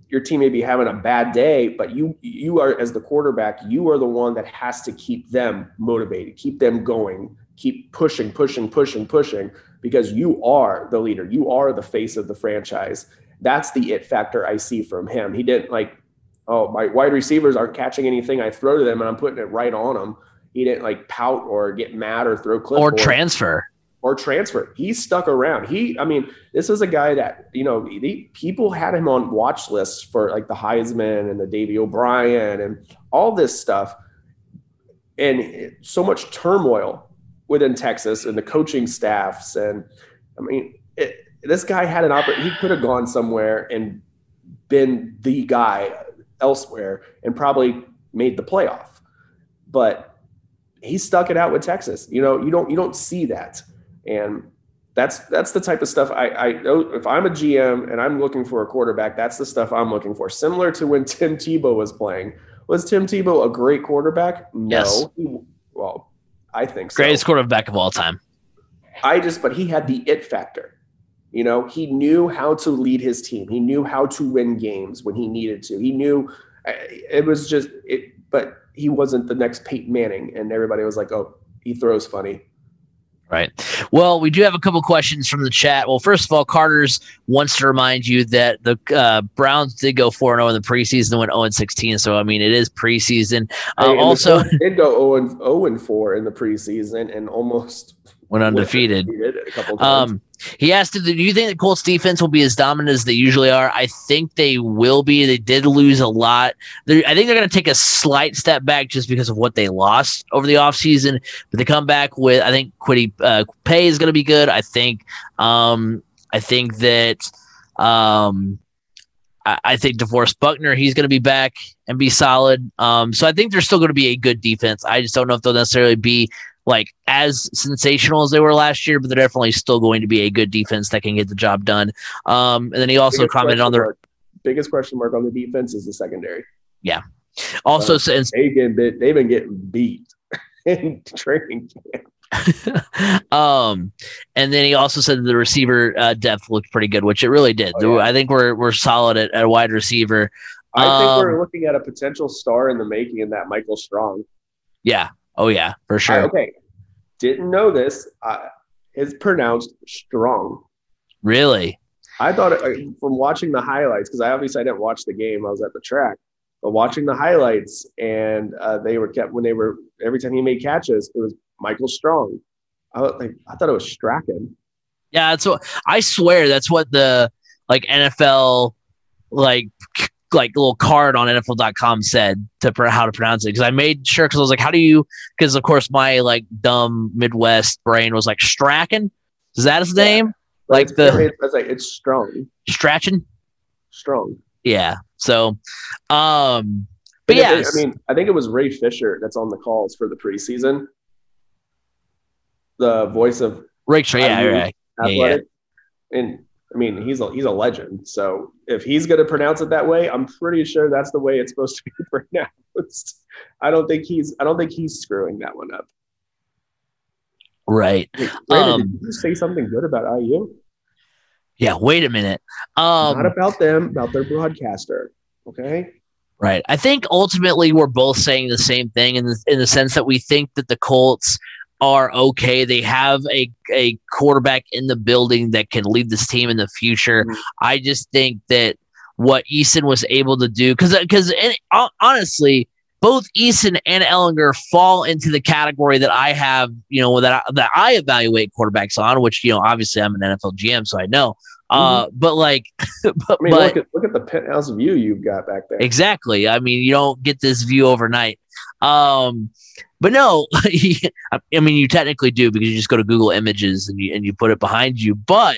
your team may be having a bad day, but you you are as the quarterback, you are the one that has to keep them motivated, keep them going, keep pushing, pushing, pushing, pushing, because you are the leader. You are the face of the franchise. That's the it factor I see from him. He didn't like, oh, my wide receivers aren't catching anything I throw to them and I'm putting it right on them. He didn't like pout or get mad or throw clipboard. or transfer or transfer. He stuck around. He, I mean, this is a guy that you know the, people had him on watch lists for like the Heisman and the Davy O'Brien and all this stuff, and so much turmoil within Texas and the coaching staffs. And I mean, it, this guy had an opportunity. He could have gone somewhere and been the guy elsewhere and probably made the playoff, but he stuck it out with Texas. You know, you don't you don't see that. And that's that's the type of stuff I, I if I'm a GM and I'm looking for a quarterback, that's the stuff I'm looking for. Similar to when Tim Tebow was playing. Was Tim Tebow a great quarterback? No. Yes. Well, I think so. Greatest quarterback of all time. I just, but he had the it factor. You know, he knew how to lead his team. He knew how to win games when he needed to. He knew it was just it, but he wasn't the next Peyton Manning, and everybody was like, "Oh, he throws funny." Right. Well, we do have a couple questions from the chat. Well, first of all, Carter's wants to remind you that the uh, Browns did go 4 0 in the preseason and went 0 16. So, I mean, it is preseason. Uh, also, did go 0 4 in the preseason and almost went undefeated. times. Um, he asked, "Do you think the Colts defense will be as dominant as they usually are?" I think they will be. They did lose a lot. They're, I think they're going to take a slight step back just because of what they lost over the offseason. But they come back with, I think Kwity uh, Paye is going to be good. I think, um, I think that, um, I, I think DeForest Buckner, he's going to be back and be solid. Um, so I think they're still going to be a good defense. I just don't know if they'll necessarily be like as sensational as they were last year, but they're definitely still going to be a good defense that can get the job done. Um, and then he also biggest commented on the biggest question mark on the defense is the secondary. Yeah. Also, uh, since they get bit, they've been getting beat in training camp. um, and then he also said the receiver uh, depth looked pretty good, which it really did. Oh, yeah. I think we're we're solid at, at wide receiver. I um, think we're um, looking at a potential star in the making in that Michael Strong. Yeah, Oh yeah, for sure. I, okay, didn't know this. Uh, it's pronounced strong. Really? I thought it, from watching the highlights because I obviously I didn't watch the game. I was at the track, but watching the highlights and uh, they were kept when they were every time he made catches, it was Michael Strong. I like I thought it was Strachan. Yeah, that's what I swear. That's what the like NFL like like little card on NFL.com said to how to pronounce it because I made sure because I was like, how do you? Because of course my like dumb Midwest brain was like Strachan. Is that his name? Yeah. Like it's, the it's like it's strong. Strachan. Strong. Yeah. So, um, but yeah, I mean, I think it was Ray Fisher that's on the calls for the preseason. The voice of Rick, yeah, right. Athletic. Yeah, yeah. And I mean, he's a he's a legend. So if he's going to pronounce it that way, I'm pretty sure that's the way it's supposed to be pronounced. I don't think he's I don't think he's screwing that one up. Right. Wait, Brandon, um, did you say something good about IU? Yeah. Wait a minute. Um, Not about them, about their broadcaster. Okay. Right. I think ultimately we're both saying the same thing in the, in the sense that we think that the Colts are okay. They have a, a quarterback in the building that can lead this team in the future. Mm-hmm. I just think that what Eason was able to do, because because honestly, both Eason and Ehlinger fall into the category that I have, you know, that I, that I evaluate quarterbacks on. Which you know, obviously, I'm an NFL GM, so I know. Uh, mm-hmm. but like, but, I mean, but, look at look at the penthouse view you've got back there. Exactly. I mean, you don't get this view overnight. Um, but no, I mean you technically do because you just go to Google Images and you and you put it behind you. But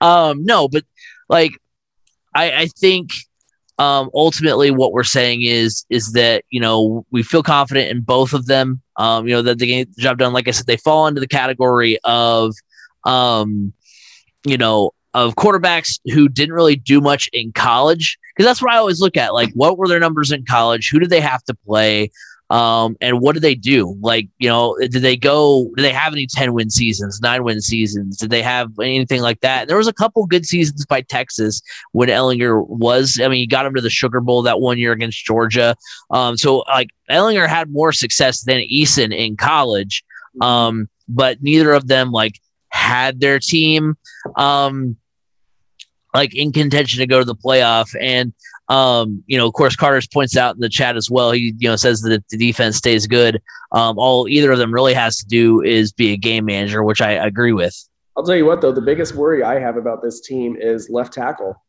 um, no, but like I, I think um, ultimately what we're saying is is that you know we feel confident in both of them. Um, you know that they get the job done. Like I said, they fall into the category of um, you know of quarterbacks who didn't really do much in college because that's what I always look at. Like, what were their numbers in college? Who did they have to play? Um, and what did they do? Like, you know, did they go? Did they have any ten win seasons, nine win seasons? Did they have anything like that? There was a couple good seasons by Texas when Ehlinger was. I mean, he got them to the Sugar Bowl that one year against Georgia. Um, so like Ehlinger had more success than Eason in college. Um, but neither of them like had their team um like in contention to go to the playoff and um, you know, of course, Carter's points out in the chat as well. He, you know, says that the defense stays good. Um, all either of them really has to do is be a game manager, which I agree with. I'll tell you what, though, the biggest worry I have about this team is left tackle.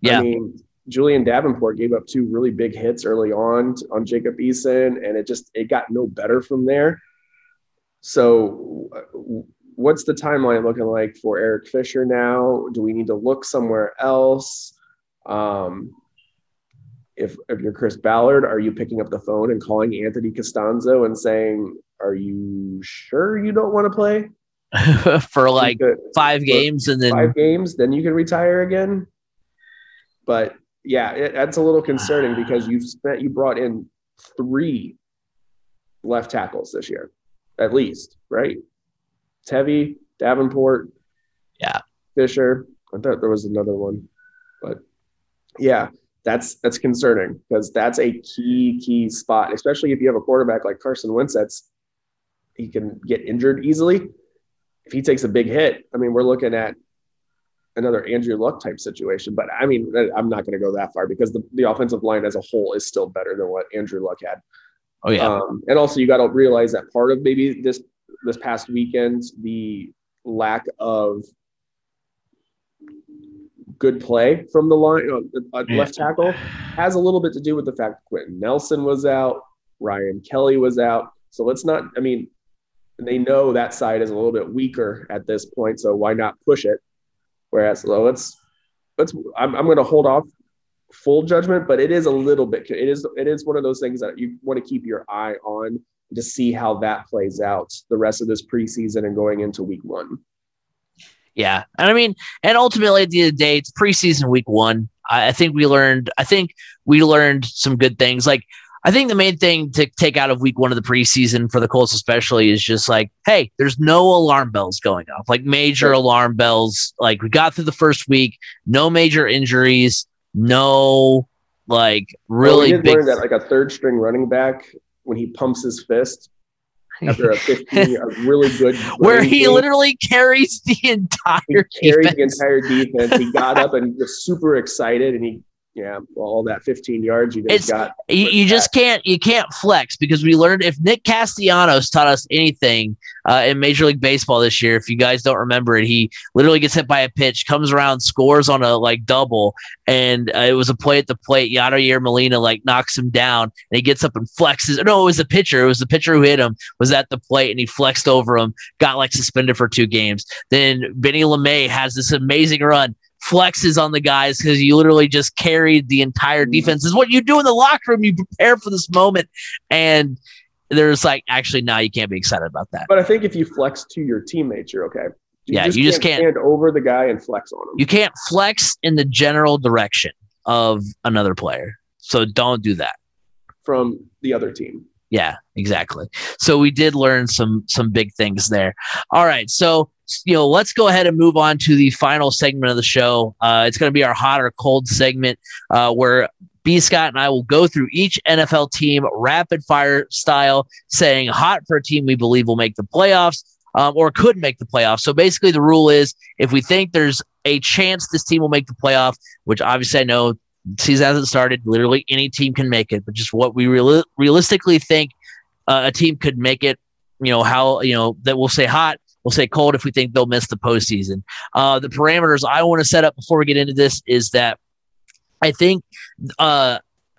Yeah. I mean, Julian Davenport gave up two really big hits early on on Jacob Eason, and it just it got no better from there. So, what's the timeline looking like for Eric Fisher now? Do we need to look somewhere else? Um, if if you're Chris Ballard, are you picking up the phone and calling Anthony Castonzo and saying, "Are you sure you don't want to play for like five games and then five games? Then you can retire again." But yeah, it, that's a little concerning because you've spent you brought in three left tackles this year, at least, right? Tevi, Davenport, yeah, Fisher. I thought there was another one, but yeah, that's that's concerning because that's a key key spot, especially if you have a quarterback like Carson Wentz that's he can get injured easily. If he takes a big hit, I mean, we're looking at another Andrew Luck type situation. But I mean, I'm not going to go that far because the, the offensive line as a whole is still better than what Andrew Luck had. Oh yeah. Um, and also, you got to realize that part of maybe this this past weekend, the lack of good play from the line, uh, left tackle, has a little bit to do with the fact that Quenton Nelson was out, Ryan Kelly was out. So let's not, I mean, they know that side is a little bit weaker at this point. So why not push it? Whereas, let's, let's, I'm, I'm going to hold off full judgment, but it is a little bit, it is, it is one of those things that you want to keep your eye on to see how that plays out the rest of this preseason and going into week one. Yeah. And I mean, and ultimately at the end of the day, it's preseason week one. I, I think we learned, I think we learned some good things. Like, I think the main thing to take out of week one of the preseason for the Colts, especially, is just like, hey, there's no alarm bells going off, like major right. alarm bells. Like, we got through the first week, no major injuries, no like really well, we big. That like a third string running back when he pumps his fist after a 15 a really good where he game. literally carries the entire he carries the entire defense he got up and was super excited and he yeah well, all that 15 yards you just got you, you just can't you can't flex because we learned if nick castellanos taught us anything uh, in major league baseball this year if you guys don't remember it he literally gets hit by a pitch comes around scores on a like double and uh, it was a play at the plate Yadier Molina like knocks him down and he gets up and flexes no it was the pitcher it was the pitcher who hit him was at the plate and he flexed over him got like suspended for two games. Then benny lemay has this amazing run flexes on the guys because you literally just carried the entire mm-hmm. defense. This is what you do in the locker room. You prepare for this moment. And there's like, actually, now you can't be excited about that. But I think if you flex to your teammates, you're okay. You yeah, just you just can't, can't over the guy and flex on him. You can't flex in the general direction of another player. So don't do that. From the other team. Yeah, exactly. So we did learn some some big things there. All right, so you know, let's go ahead and move on to the final segment of the show. Uh, it's going to be our hot or cold segment uh, where B. Scott and I will go through each NFL team rapid fire style, saying hot for a team we believe will make the playoffs um, or could make the playoffs. So basically, the rule is if we think there's a chance this team will make the playoff, which obviously I know season hasn't started, literally any team can make it, but just what we real- realistically think uh, a team could make it. You know how you know that we'll say hot We'll say cold if we think they'll miss the postseason. Uh, the parameters I want to set up before we get into this is that I think uh,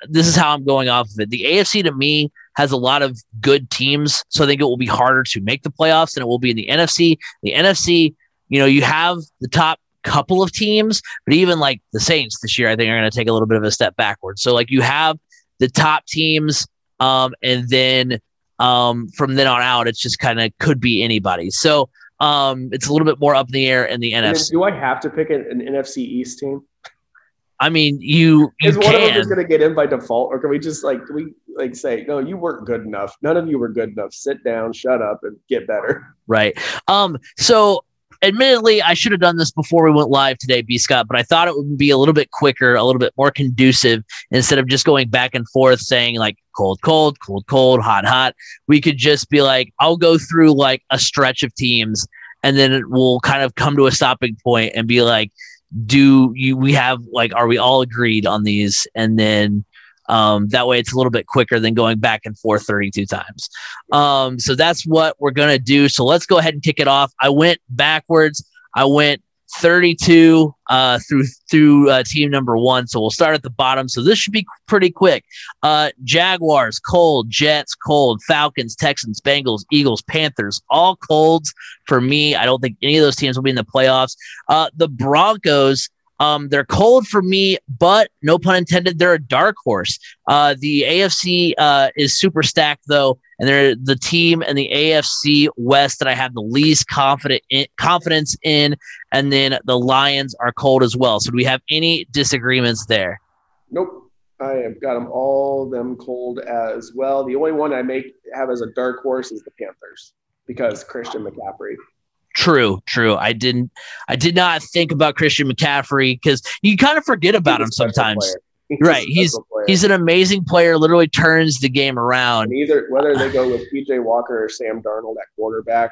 this is how I'm going off of it. The AFC to me has a lot of good teams, so I think it will be harder to make the playoffs than it will be in the NFC. The NFC, you know, you have the top couple of teams, but even like the Saints this year, I think are going to take a little bit of a step backwards. So like you have the top teams, um, and then um, from then on out, it's just kind of could be anybody. So um, it's a little bit more up in the air in the NFC. do I have to pick an, an NFC East team? I mean, you, you is one can. of them just going to get in by default, or can we just like can we like say no? You weren't good enough. None of you were good enough. Sit down, shut up, and get better. right. Um. So, admittedly, I should have done this before we went live today, B Scott, but I thought it would be a little bit quicker, a little bit more conducive instead of just going back and forth saying like cold, cold, cold, cold, hot, hot. We could just be like, I'll go through like a stretch of teams, and then we'll kind of come to a stopping point and be like do you we have like are we all agreed on these and then um, that way it's a little bit quicker than going back and forth 32 times um, so that's what we're going to do so let's go ahead and kick it off i went backwards i went 32 uh, through through uh, team number one. So we'll start at the bottom. So this should be pretty quick. Uh, Jaguars, cold. Jets, cold. Falcons, Texans, Bengals, Eagles, Panthers, all colds for me. I don't think any of those teams will be in the playoffs. Uh, the Broncos, um, they're cold for me, but no pun intended, they're a dark horse. Uh, the AFC uh, is super stacked though, and they're the team in the AFC West that I have the least confident in, confidence in. And then the Lions are cold as well. So do we have any disagreements there? Nope. I have got them all them cold as well. The only one I make have as a dark horse is the Panthers because Christian McCaffrey. True, true. I didn't. I did not think about Christian McCaffrey because you kind of forget about him sometimes. He's right. He's he's an amazing player. Literally turns the game around. And either whether they go uh, with PJ Walker or Sam Darnold at quarterback,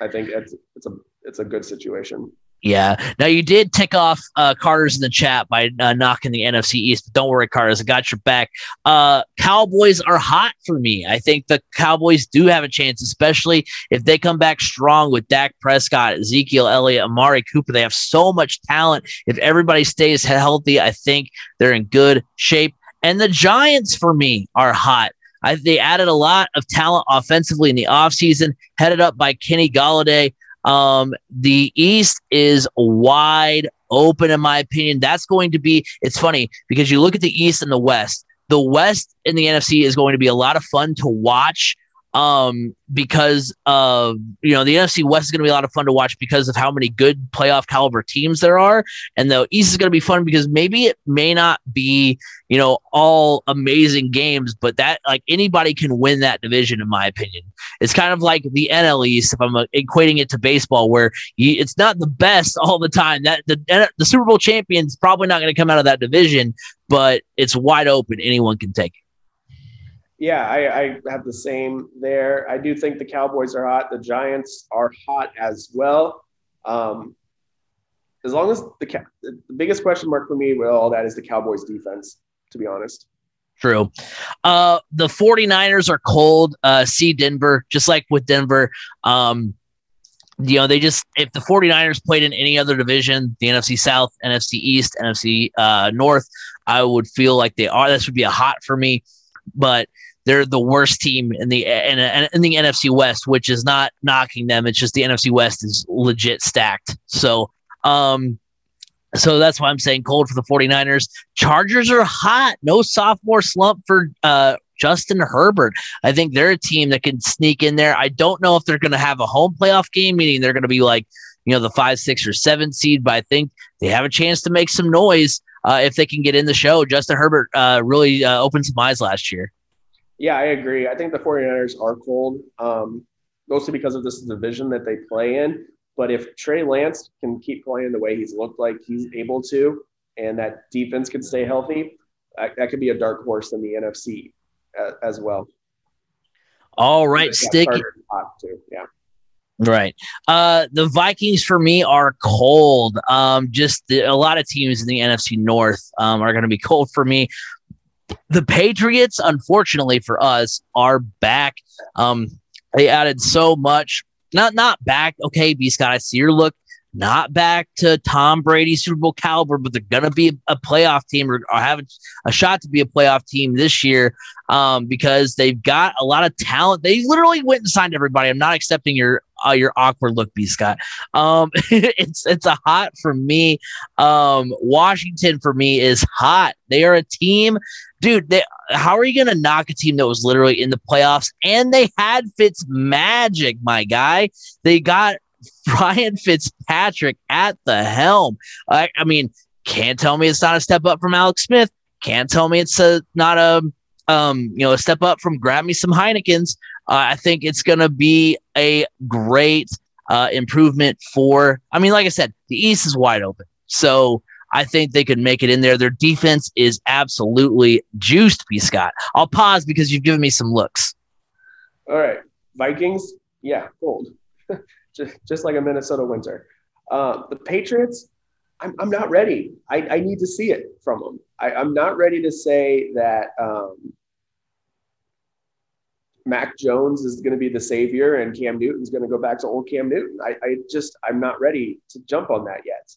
I think it's it's a it's a good situation. Yeah. Now you did tick off uh, Carter's in the chat by uh, knocking the NFC East, but don't worry, Carter's. I got your back. Uh, Cowboys are hot for me. I think the Cowboys do have a chance, especially if they come back strong with Dak Prescott, Ezekiel Elliott, Amari Cooper. They have so much talent. If everybody stays healthy, I think they're in good shape. And the Giants for me are hot. I, they added a lot of talent offensively in the offseason, headed up by Kenny Golladay. Um, the East is wide open, in my opinion. That's going to be, it's funny because you look at the East and the West. The West in the NFC is going to be a lot of fun to watch um, because of you know the NFC West is going to be a lot of fun to watch because of how many good playoff caliber teams there are, and the East is going to be fun because maybe it may not be you know all amazing games, but that like anybody can win that division in my opinion. It's kind of like the NL East if I'm uh, equating it to baseball, where you, it's not the best all the time. That the the Super Bowl champions probably not going to come out of that division, but it's wide open. Anyone can take it yeah, I, I, have the same there. I do think the Cowboys are hot. The Giants are hot as well. Um, as long as the the biggest question mark for me with all that is the Cowboys defense, to be honest. True. Uh, the 49ers are cold. Uh, see Denver, just like with Denver. Um, you know, they just, if the 49ers played in any other division, the NFC South, NFC East, NFC uh, North, I would feel like they are. This would be a hot for me. But they're the worst team in the in, in the NFC West, which is not knocking them. It's just the NFC West is legit stacked. So, um, so that's why I'm saying cold for the 49ers. Chargers are hot. No sophomore slump for uh, Justin Herbert. I think they're a team that can sneak in there. I don't know if they're going to have a home playoff game, meaning they're going to be like, you know, the five, six, or seven seed, but I think they have a chance to make some noise uh, if they can get in the show. Justin Herbert uh, really uh, opened some eyes last year. Yeah, I agree. I think the 49ers are cold, um, mostly because of this division that they play in. But if Trey Lance can keep playing the way he's looked like he's able to, and that defense can stay healthy, that, that could be a dark horse in the NFC uh, as well. All right, stick. Yeah. Right. Uh, the Vikings for me are cold. Um, just the, a lot of teams in the NFC North um, are going to be cold for me the Patriots, unfortunately for us, are back. Um, they added so much. Not not back. Okay, B Scott, I see your look. Not back to Tom Brady Super Bowl caliber, but they're gonna be a playoff team or, or have a shot to be a playoff team this year um, because they've got a lot of talent. They literally went and signed everybody. I'm not accepting your uh, your awkward look, B Scott. Um, it's it's a hot for me. Um, Washington for me is hot. They are a team dude, they, how are you going to knock a team that was literally in the playoffs and they had Fitz magic, my guy? They got Brian Fitzpatrick at the helm. I, I mean, Can't tell me it's not a step up from Alex Smith. Can't tell me it's a not a um, you know a step up from grab me some Heinekens. Uh, I think it's going to be a great uh, improvement for. I mean, like I said, the East is wide open, so I think they could make it in there. Their defense is absolutely juiced. B. Scott, I'll pause because you've given me some looks. All right, Vikings, yeah, cold, just just like a Minnesota winter. Uh, the Patriots, I'm, I'm not ready. I, I need to see it from them. I, I'm not ready to say that um, Mac Jones is going to be the savior and Cam Newton's going to go back to old Cam Newton. I, I just, I'm not ready to jump on that yet.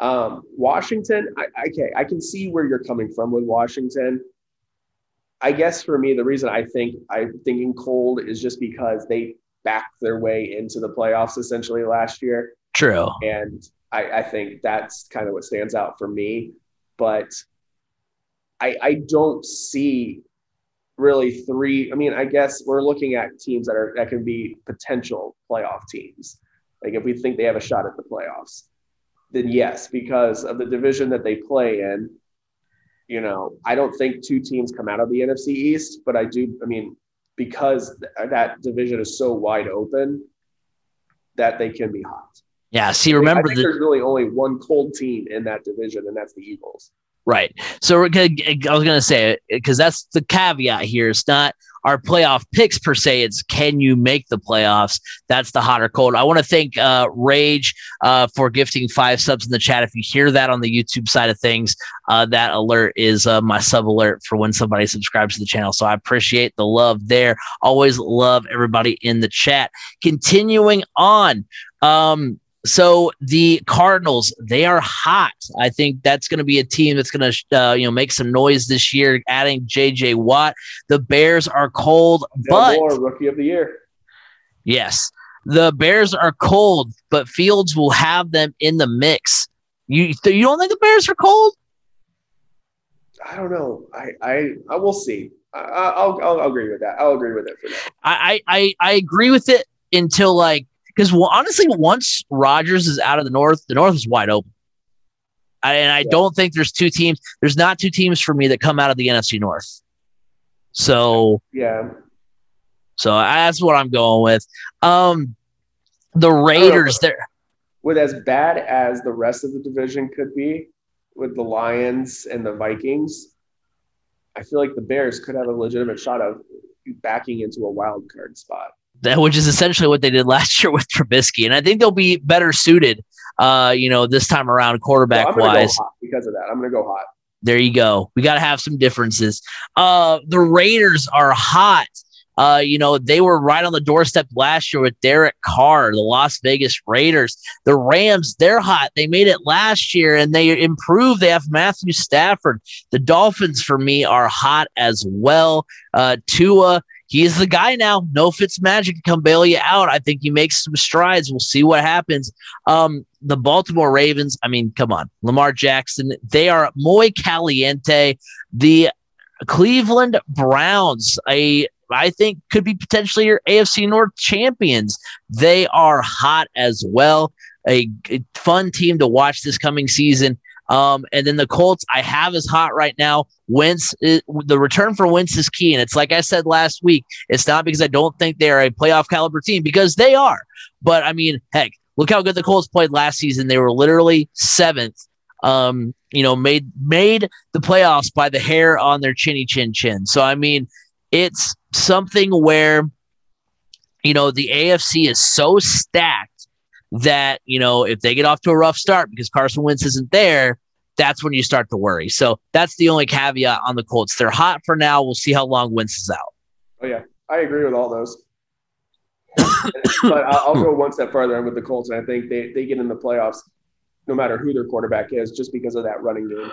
Um, Washington, I, okay, I can see where you're coming from with Washington. I guess for me, the reason I think I'm thinking cold is just because they backed their way into the playoffs essentially last year. True. And I, I think that's kind of what stands out for me. But I, I don't see really three. I mean, I guess we're looking at teams that are that can be potential playoff teams. Like if we think they have a shot at the playoffs, then yes, because of the division that they play in. You know, I don't think two teams come out of the NFC East, but I do. I mean, because that division is so wide open that they can be hot. Yeah. See, remember, I think the, there's really only one cold team in that division, and that's the Eagles. Right. So we're gonna, I was going to say because that's the caveat here. It's not our playoff picks per se. It's can you make the playoffs? That's the hot or cold. I want to thank uh, Rage uh, for gifting five subs in the chat. If you hear that on the YouTube side of things, uh, that alert is uh, my sub alert for when somebody subscribes to the channel. So I appreciate the love there. Always love everybody in the chat. Continuing on. Um, so the Cardinals, they are hot. I think that's going to be a team that's going to, uh, you know, make some noise this year. Adding J.J. Watt. The Bears are cold, but Moore, rookie of the year. Yes, the Bears are cold, but Fields will have them in the mix. You you don't think the Bears are cold? I don't know. I I, I will see. I, will I'll, I'll agree with that. I'll agree with it for now. I I I agree with it until like because well, honestly, once Rodgers is out of the North, the North is wide open. I, and I yeah. don't think there's two teams. There's not two teams for me that come out of the NFC North. So yeah. So that's what I'm going with. Um, the Raiders there. With as bad as the rest of the division could be, with the Lions and the Vikings, I feel like the Bears could have a legitimate shot of backing into a wild card spot which is essentially what they did last year with Trubisky. And I think they'll be better suited, uh, you know, this time around quarterback well, wise. because of that, I'm going to go hot. There you go. We got to have some differences. Uh, the Raiders are hot. Uh, you know, they were right on the doorstep last year with Derek Carr, the Las Vegas Raiders. The Rams, they're hot. They made it last year and they improved. They have Matthew Stafford. The Dolphins, for me, are hot as well. Uh, Tua, he's the guy now. No Fitz magic to come bail you out. I think he makes some strides. We'll see what happens. Um, the Baltimore Ravens, I mean, come on. Lamar Jackson, they are muy caliente. The Cleveland Browns, a I think could be potentially your AFC North champions. They are hot as well. A fun team to watch this coming season. Um, and then the Colts, I have is hot right now. Wentz, it, the return for Wentz is key. And it's like I said last week, it's not because I don't think they are a playoff caliber team, because they are. But I mean, heck, look how good the Colts played last season. They were literally seventh. Um, you know, made made the playoffs by the hair on their chinny chin chin. So I mean, it's something where you know the AFC is so stacked that, you know, if they get off to a rough start because Carson Wentz isn't there, that's when you start to worry. So that's the only caveat on the Colts. They're hot for now. We'll see how long Wentz is out. Oh, yeah. I agree with all those. but I'll, go one step further with the Colts, and I think they, they get in the playoffs no matter who their quarterback is, just because of that running game.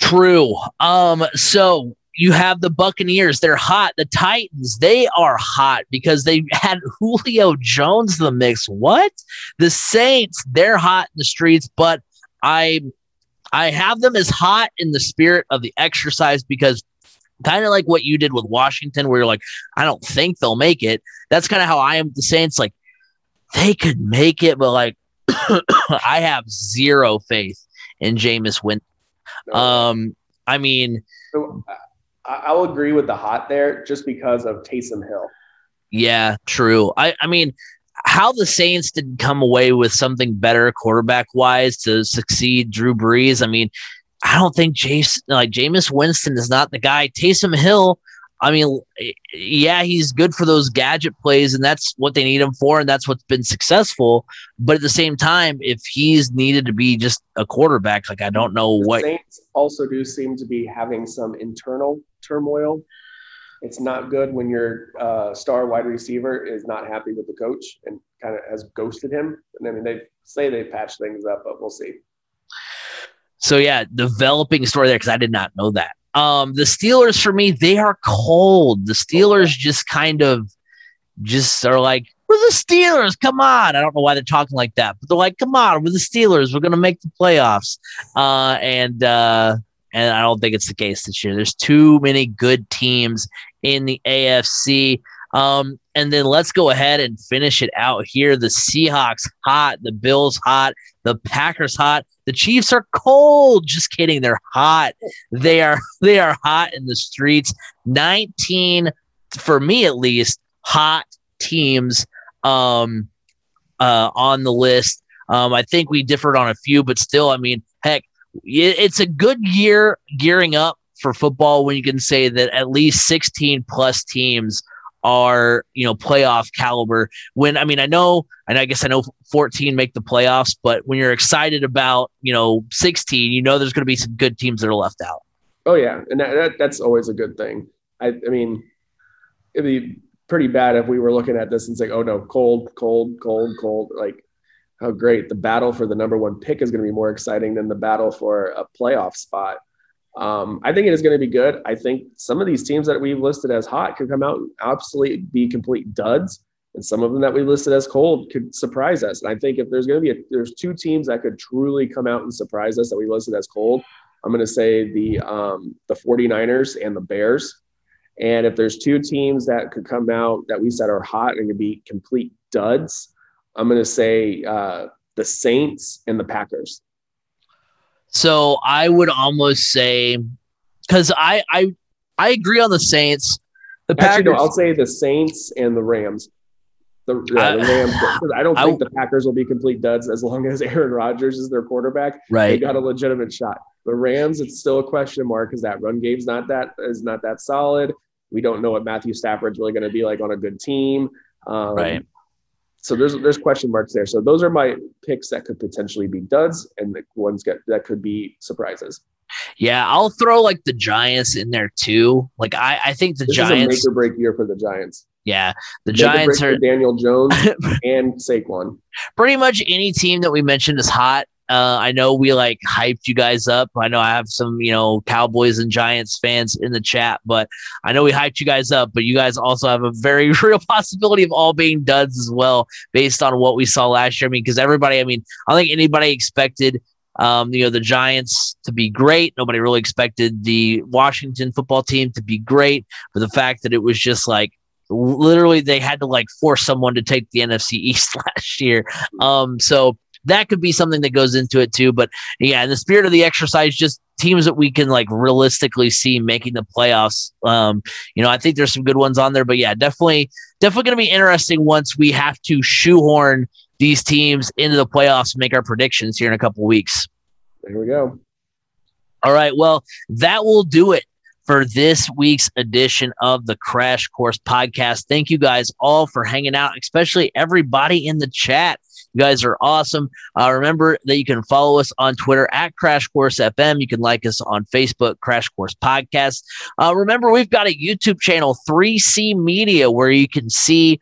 True. Um, so you have the Buccaneers. They're hot. The Titans, they are hot because they had Julio Jones in the mix. What? The Saints, they're hot in the streets, but I I have them as hot in the spirit of the exercise because kind of like what you did with Washington, where you're like, I don't think they'll make it. That's kind of how I am with the Saints. Like, they could make it, but like I have zero faith in Jameis Winston. No. Um, I mean, so, I'll agree with the hot there just because of Taysom Hill. Yeah, true. I, I mean, how the Saints didn't come away with something better quarterback wise to succeed Drew Brees. I mean, I don't think Jason like Jameis Winston is not the guy. Taysom Hill, I mean, yeah, he's good for those gadget plays, and that's what they need him for, and that's what's been successful. But at the same time, if he's needed to be just a quarterback, like I don't know the what. Saints also do seem to be having some internal turmoil. It's not good when your uh, star wide receiver is not happy with the coach and kind of has ghosted him. And I mean, they say they patch things up, but we'll see. So yeah, developing story there because I did not know that. Um, the Steelers for me, they are cold. The Steelers just kind of just are like, we're the Steelers. Come on. I don't know why they're talking like that, but they're like, come on, we're the Steelers. We're gonna make the playoffs. Uh, and uh, and I don't think it's the case this year. There's too many good teams in the AFC. Um, and then let's go ahead and finish it out here. The Seahawks hot, the Bills hot, the Packers hot. The Chiefs are cold. Just kidding. They're hot. They are they are hot in the streets. 19 for me at least hot teams um uh on the list. Um I think we differed on a few but still I mean heck it's a good year gearing up for football when you can say that at least 16 plus teams are you know playoff caliber. When i mean i know and i guess i know 14 make the playoffs but when you're excited about you know 16 you know there's going to be some good teams that are left out. Oh yeah. And that, that, that's always a good thing. I i mean it'd be pretty bad if we were looking at this and saying oh no cold cold cold cold like how great the battle for the number one pick is going to be more exciting than the battle for a playoff spot um, I think it is going to be good. I think some of these teams that we've listed as hot could come out and absolutely be complete duds, and some of them that we listed as cold could surprise us. And I think if there's going to be a, there's two teams that could truly come out and surprise us that we listed as cold. I'm going to say the um, the 49ers and the Bears. And if there's two teams that could come out that we said are hot and could be complete duds, I'm going to say uh, the Saints and the Packers. So I would almost say because I I I agree on the Saints. The Packers. Actually, no, I'll say the Saints and the Rams. The, yeah, the Rams. I don't think I, the Packers will be complete duds as long as Aaron Rodgers is their quarterback. Right, they got a legitimate shot. The Rams, it's still a question mark because that run game's not that is not that solid. We don't know what Matthew Stafford's really going to be like on a good team. Um, right so there's there's question marks there. So those are my picks that could potentially be duds, and the ones get that could be surprises. Yeah, I'll throw like the Giants in there too. Like I, I think the this Giants is a make or break year for the Giants. Yeah, the make Giants are Daniel Jones and Saquon. Pretty much any team that we mentioned is hot. Uh, I know we like hyped you guys up. I know I have some, you know, Cowboys and Giants fans in the chat, but I know we hyped you guys up. But you guys also have a very real possibility of all being duds as well, based on what we saw last year. I mean, because everybody, I mean, I don't think anybody expected, um, you know, the Giants to be great. Nobody really expected the Washington football team to be great. But the fact that it was just like literally they had to like force someone to take the NFC East last year. Um, so that could be something that goes into it too. But yeah, in the spirit of the exercise, just teams that we can like realistically see making the playoffs. Um, you know, I think there's some good ones on there, but yeah, definitely, definitely going to be interesting once we have to shoehorn these teams into the playoffs and make our predictions here in a couple weeks. There we go. All right. Well, that will do it for this week's edition of the Crash Course podcast. Thank you guys all for hanging out, especially everybody in the chat. You guys are awesome. Uh, remember that you can follow us on Twitter at Crash Course FM. You can like us on Facebook, Crash Course Podcast. Uh, remember, we've got a YouTube channel, 3C Media, where you can see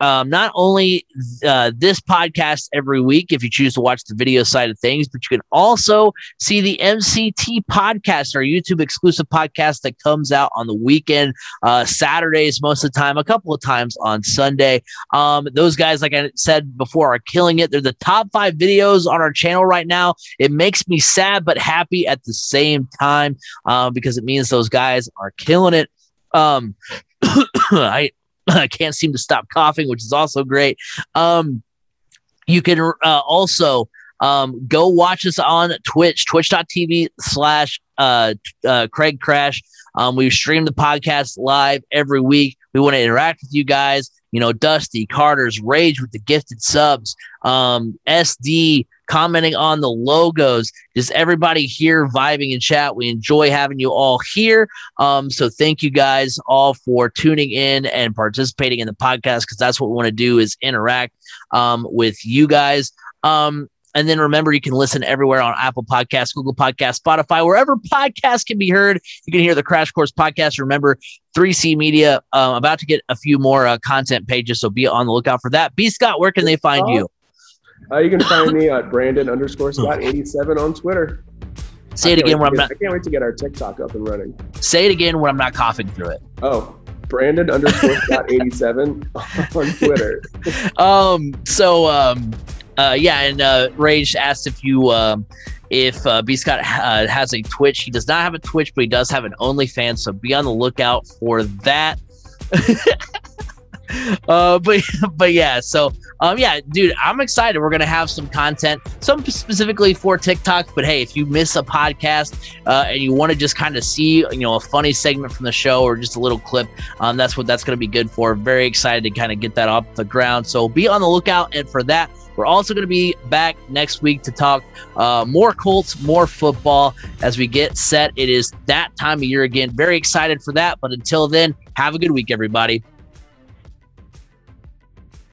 um, not only uh, this podcast every week if you choose to watch the video side of things, but you can also see the MCT podcast, our YouTube exclusive podcast that comes out on the weekend, uh, Saturdays most of the time, a couple of times on Sunday. Um, those guys, like I said before, are killing it. They're the top five videos on our channel right now. It makes me sad but happy at the same time uh, because it means those guys are killing it. Um, I I can't seem to stop coughing, which is also great. Um, you can uh, also Um, go watch us on Twitch, twitch.tv slash uh, uh, Craig Crash. Um, we stream the podcast live every week. We want to interact with you guys. You know, Dusty, Carter's Rage with the gifted subs, um, SD commenting on the logos, just everybody here vibing in chat. We enjoy having you all here. Um, so thank you guys all for tuning in and participating in the podcast because that's what we want to do is interact um, with you guys. Um, and then remember, you can listen everywhere on Apple Podcasts, Google Podcasts, Spotify, wherever podcasts can be heard. You can hear the Crash Course podcast. Remember, 3C Media uh, about to get a few more uh, content pages, so be on the lookout for that. B Scott, where can they find you? Uh, you can find me at Brandon underscore Scott 87 on Twitter. Say it again when I'm not. I can't wait to get our TikTok up and running. Say it again when I'm not coughing through it. Oh, Brandon underscore Scott 87 on Twitter. um. So um. Uh, yeah, and uh, Rage asked if you um, if uh, B Scott uh, has a Twitch. He does not have a Twitch, but he does have an OnlyFans. So be on the lookout for that. uh, but but yeah, so um, yeah, dude, I'm excited. We're gonna have some content, some specifically for TikTok. But hey, if you miss a podcast uh, and you want to just kind of see, you know, a funny segment from the show or just a little clip, um, that's what that's gonna be good for. Very excited to kind of get that off the ground. So be on the lookout and for that. We're also going to be back next week to talk uh, more Colts, more football as we get set. It is that time of year again. Very excited for that. But until then, have a good week, everybody.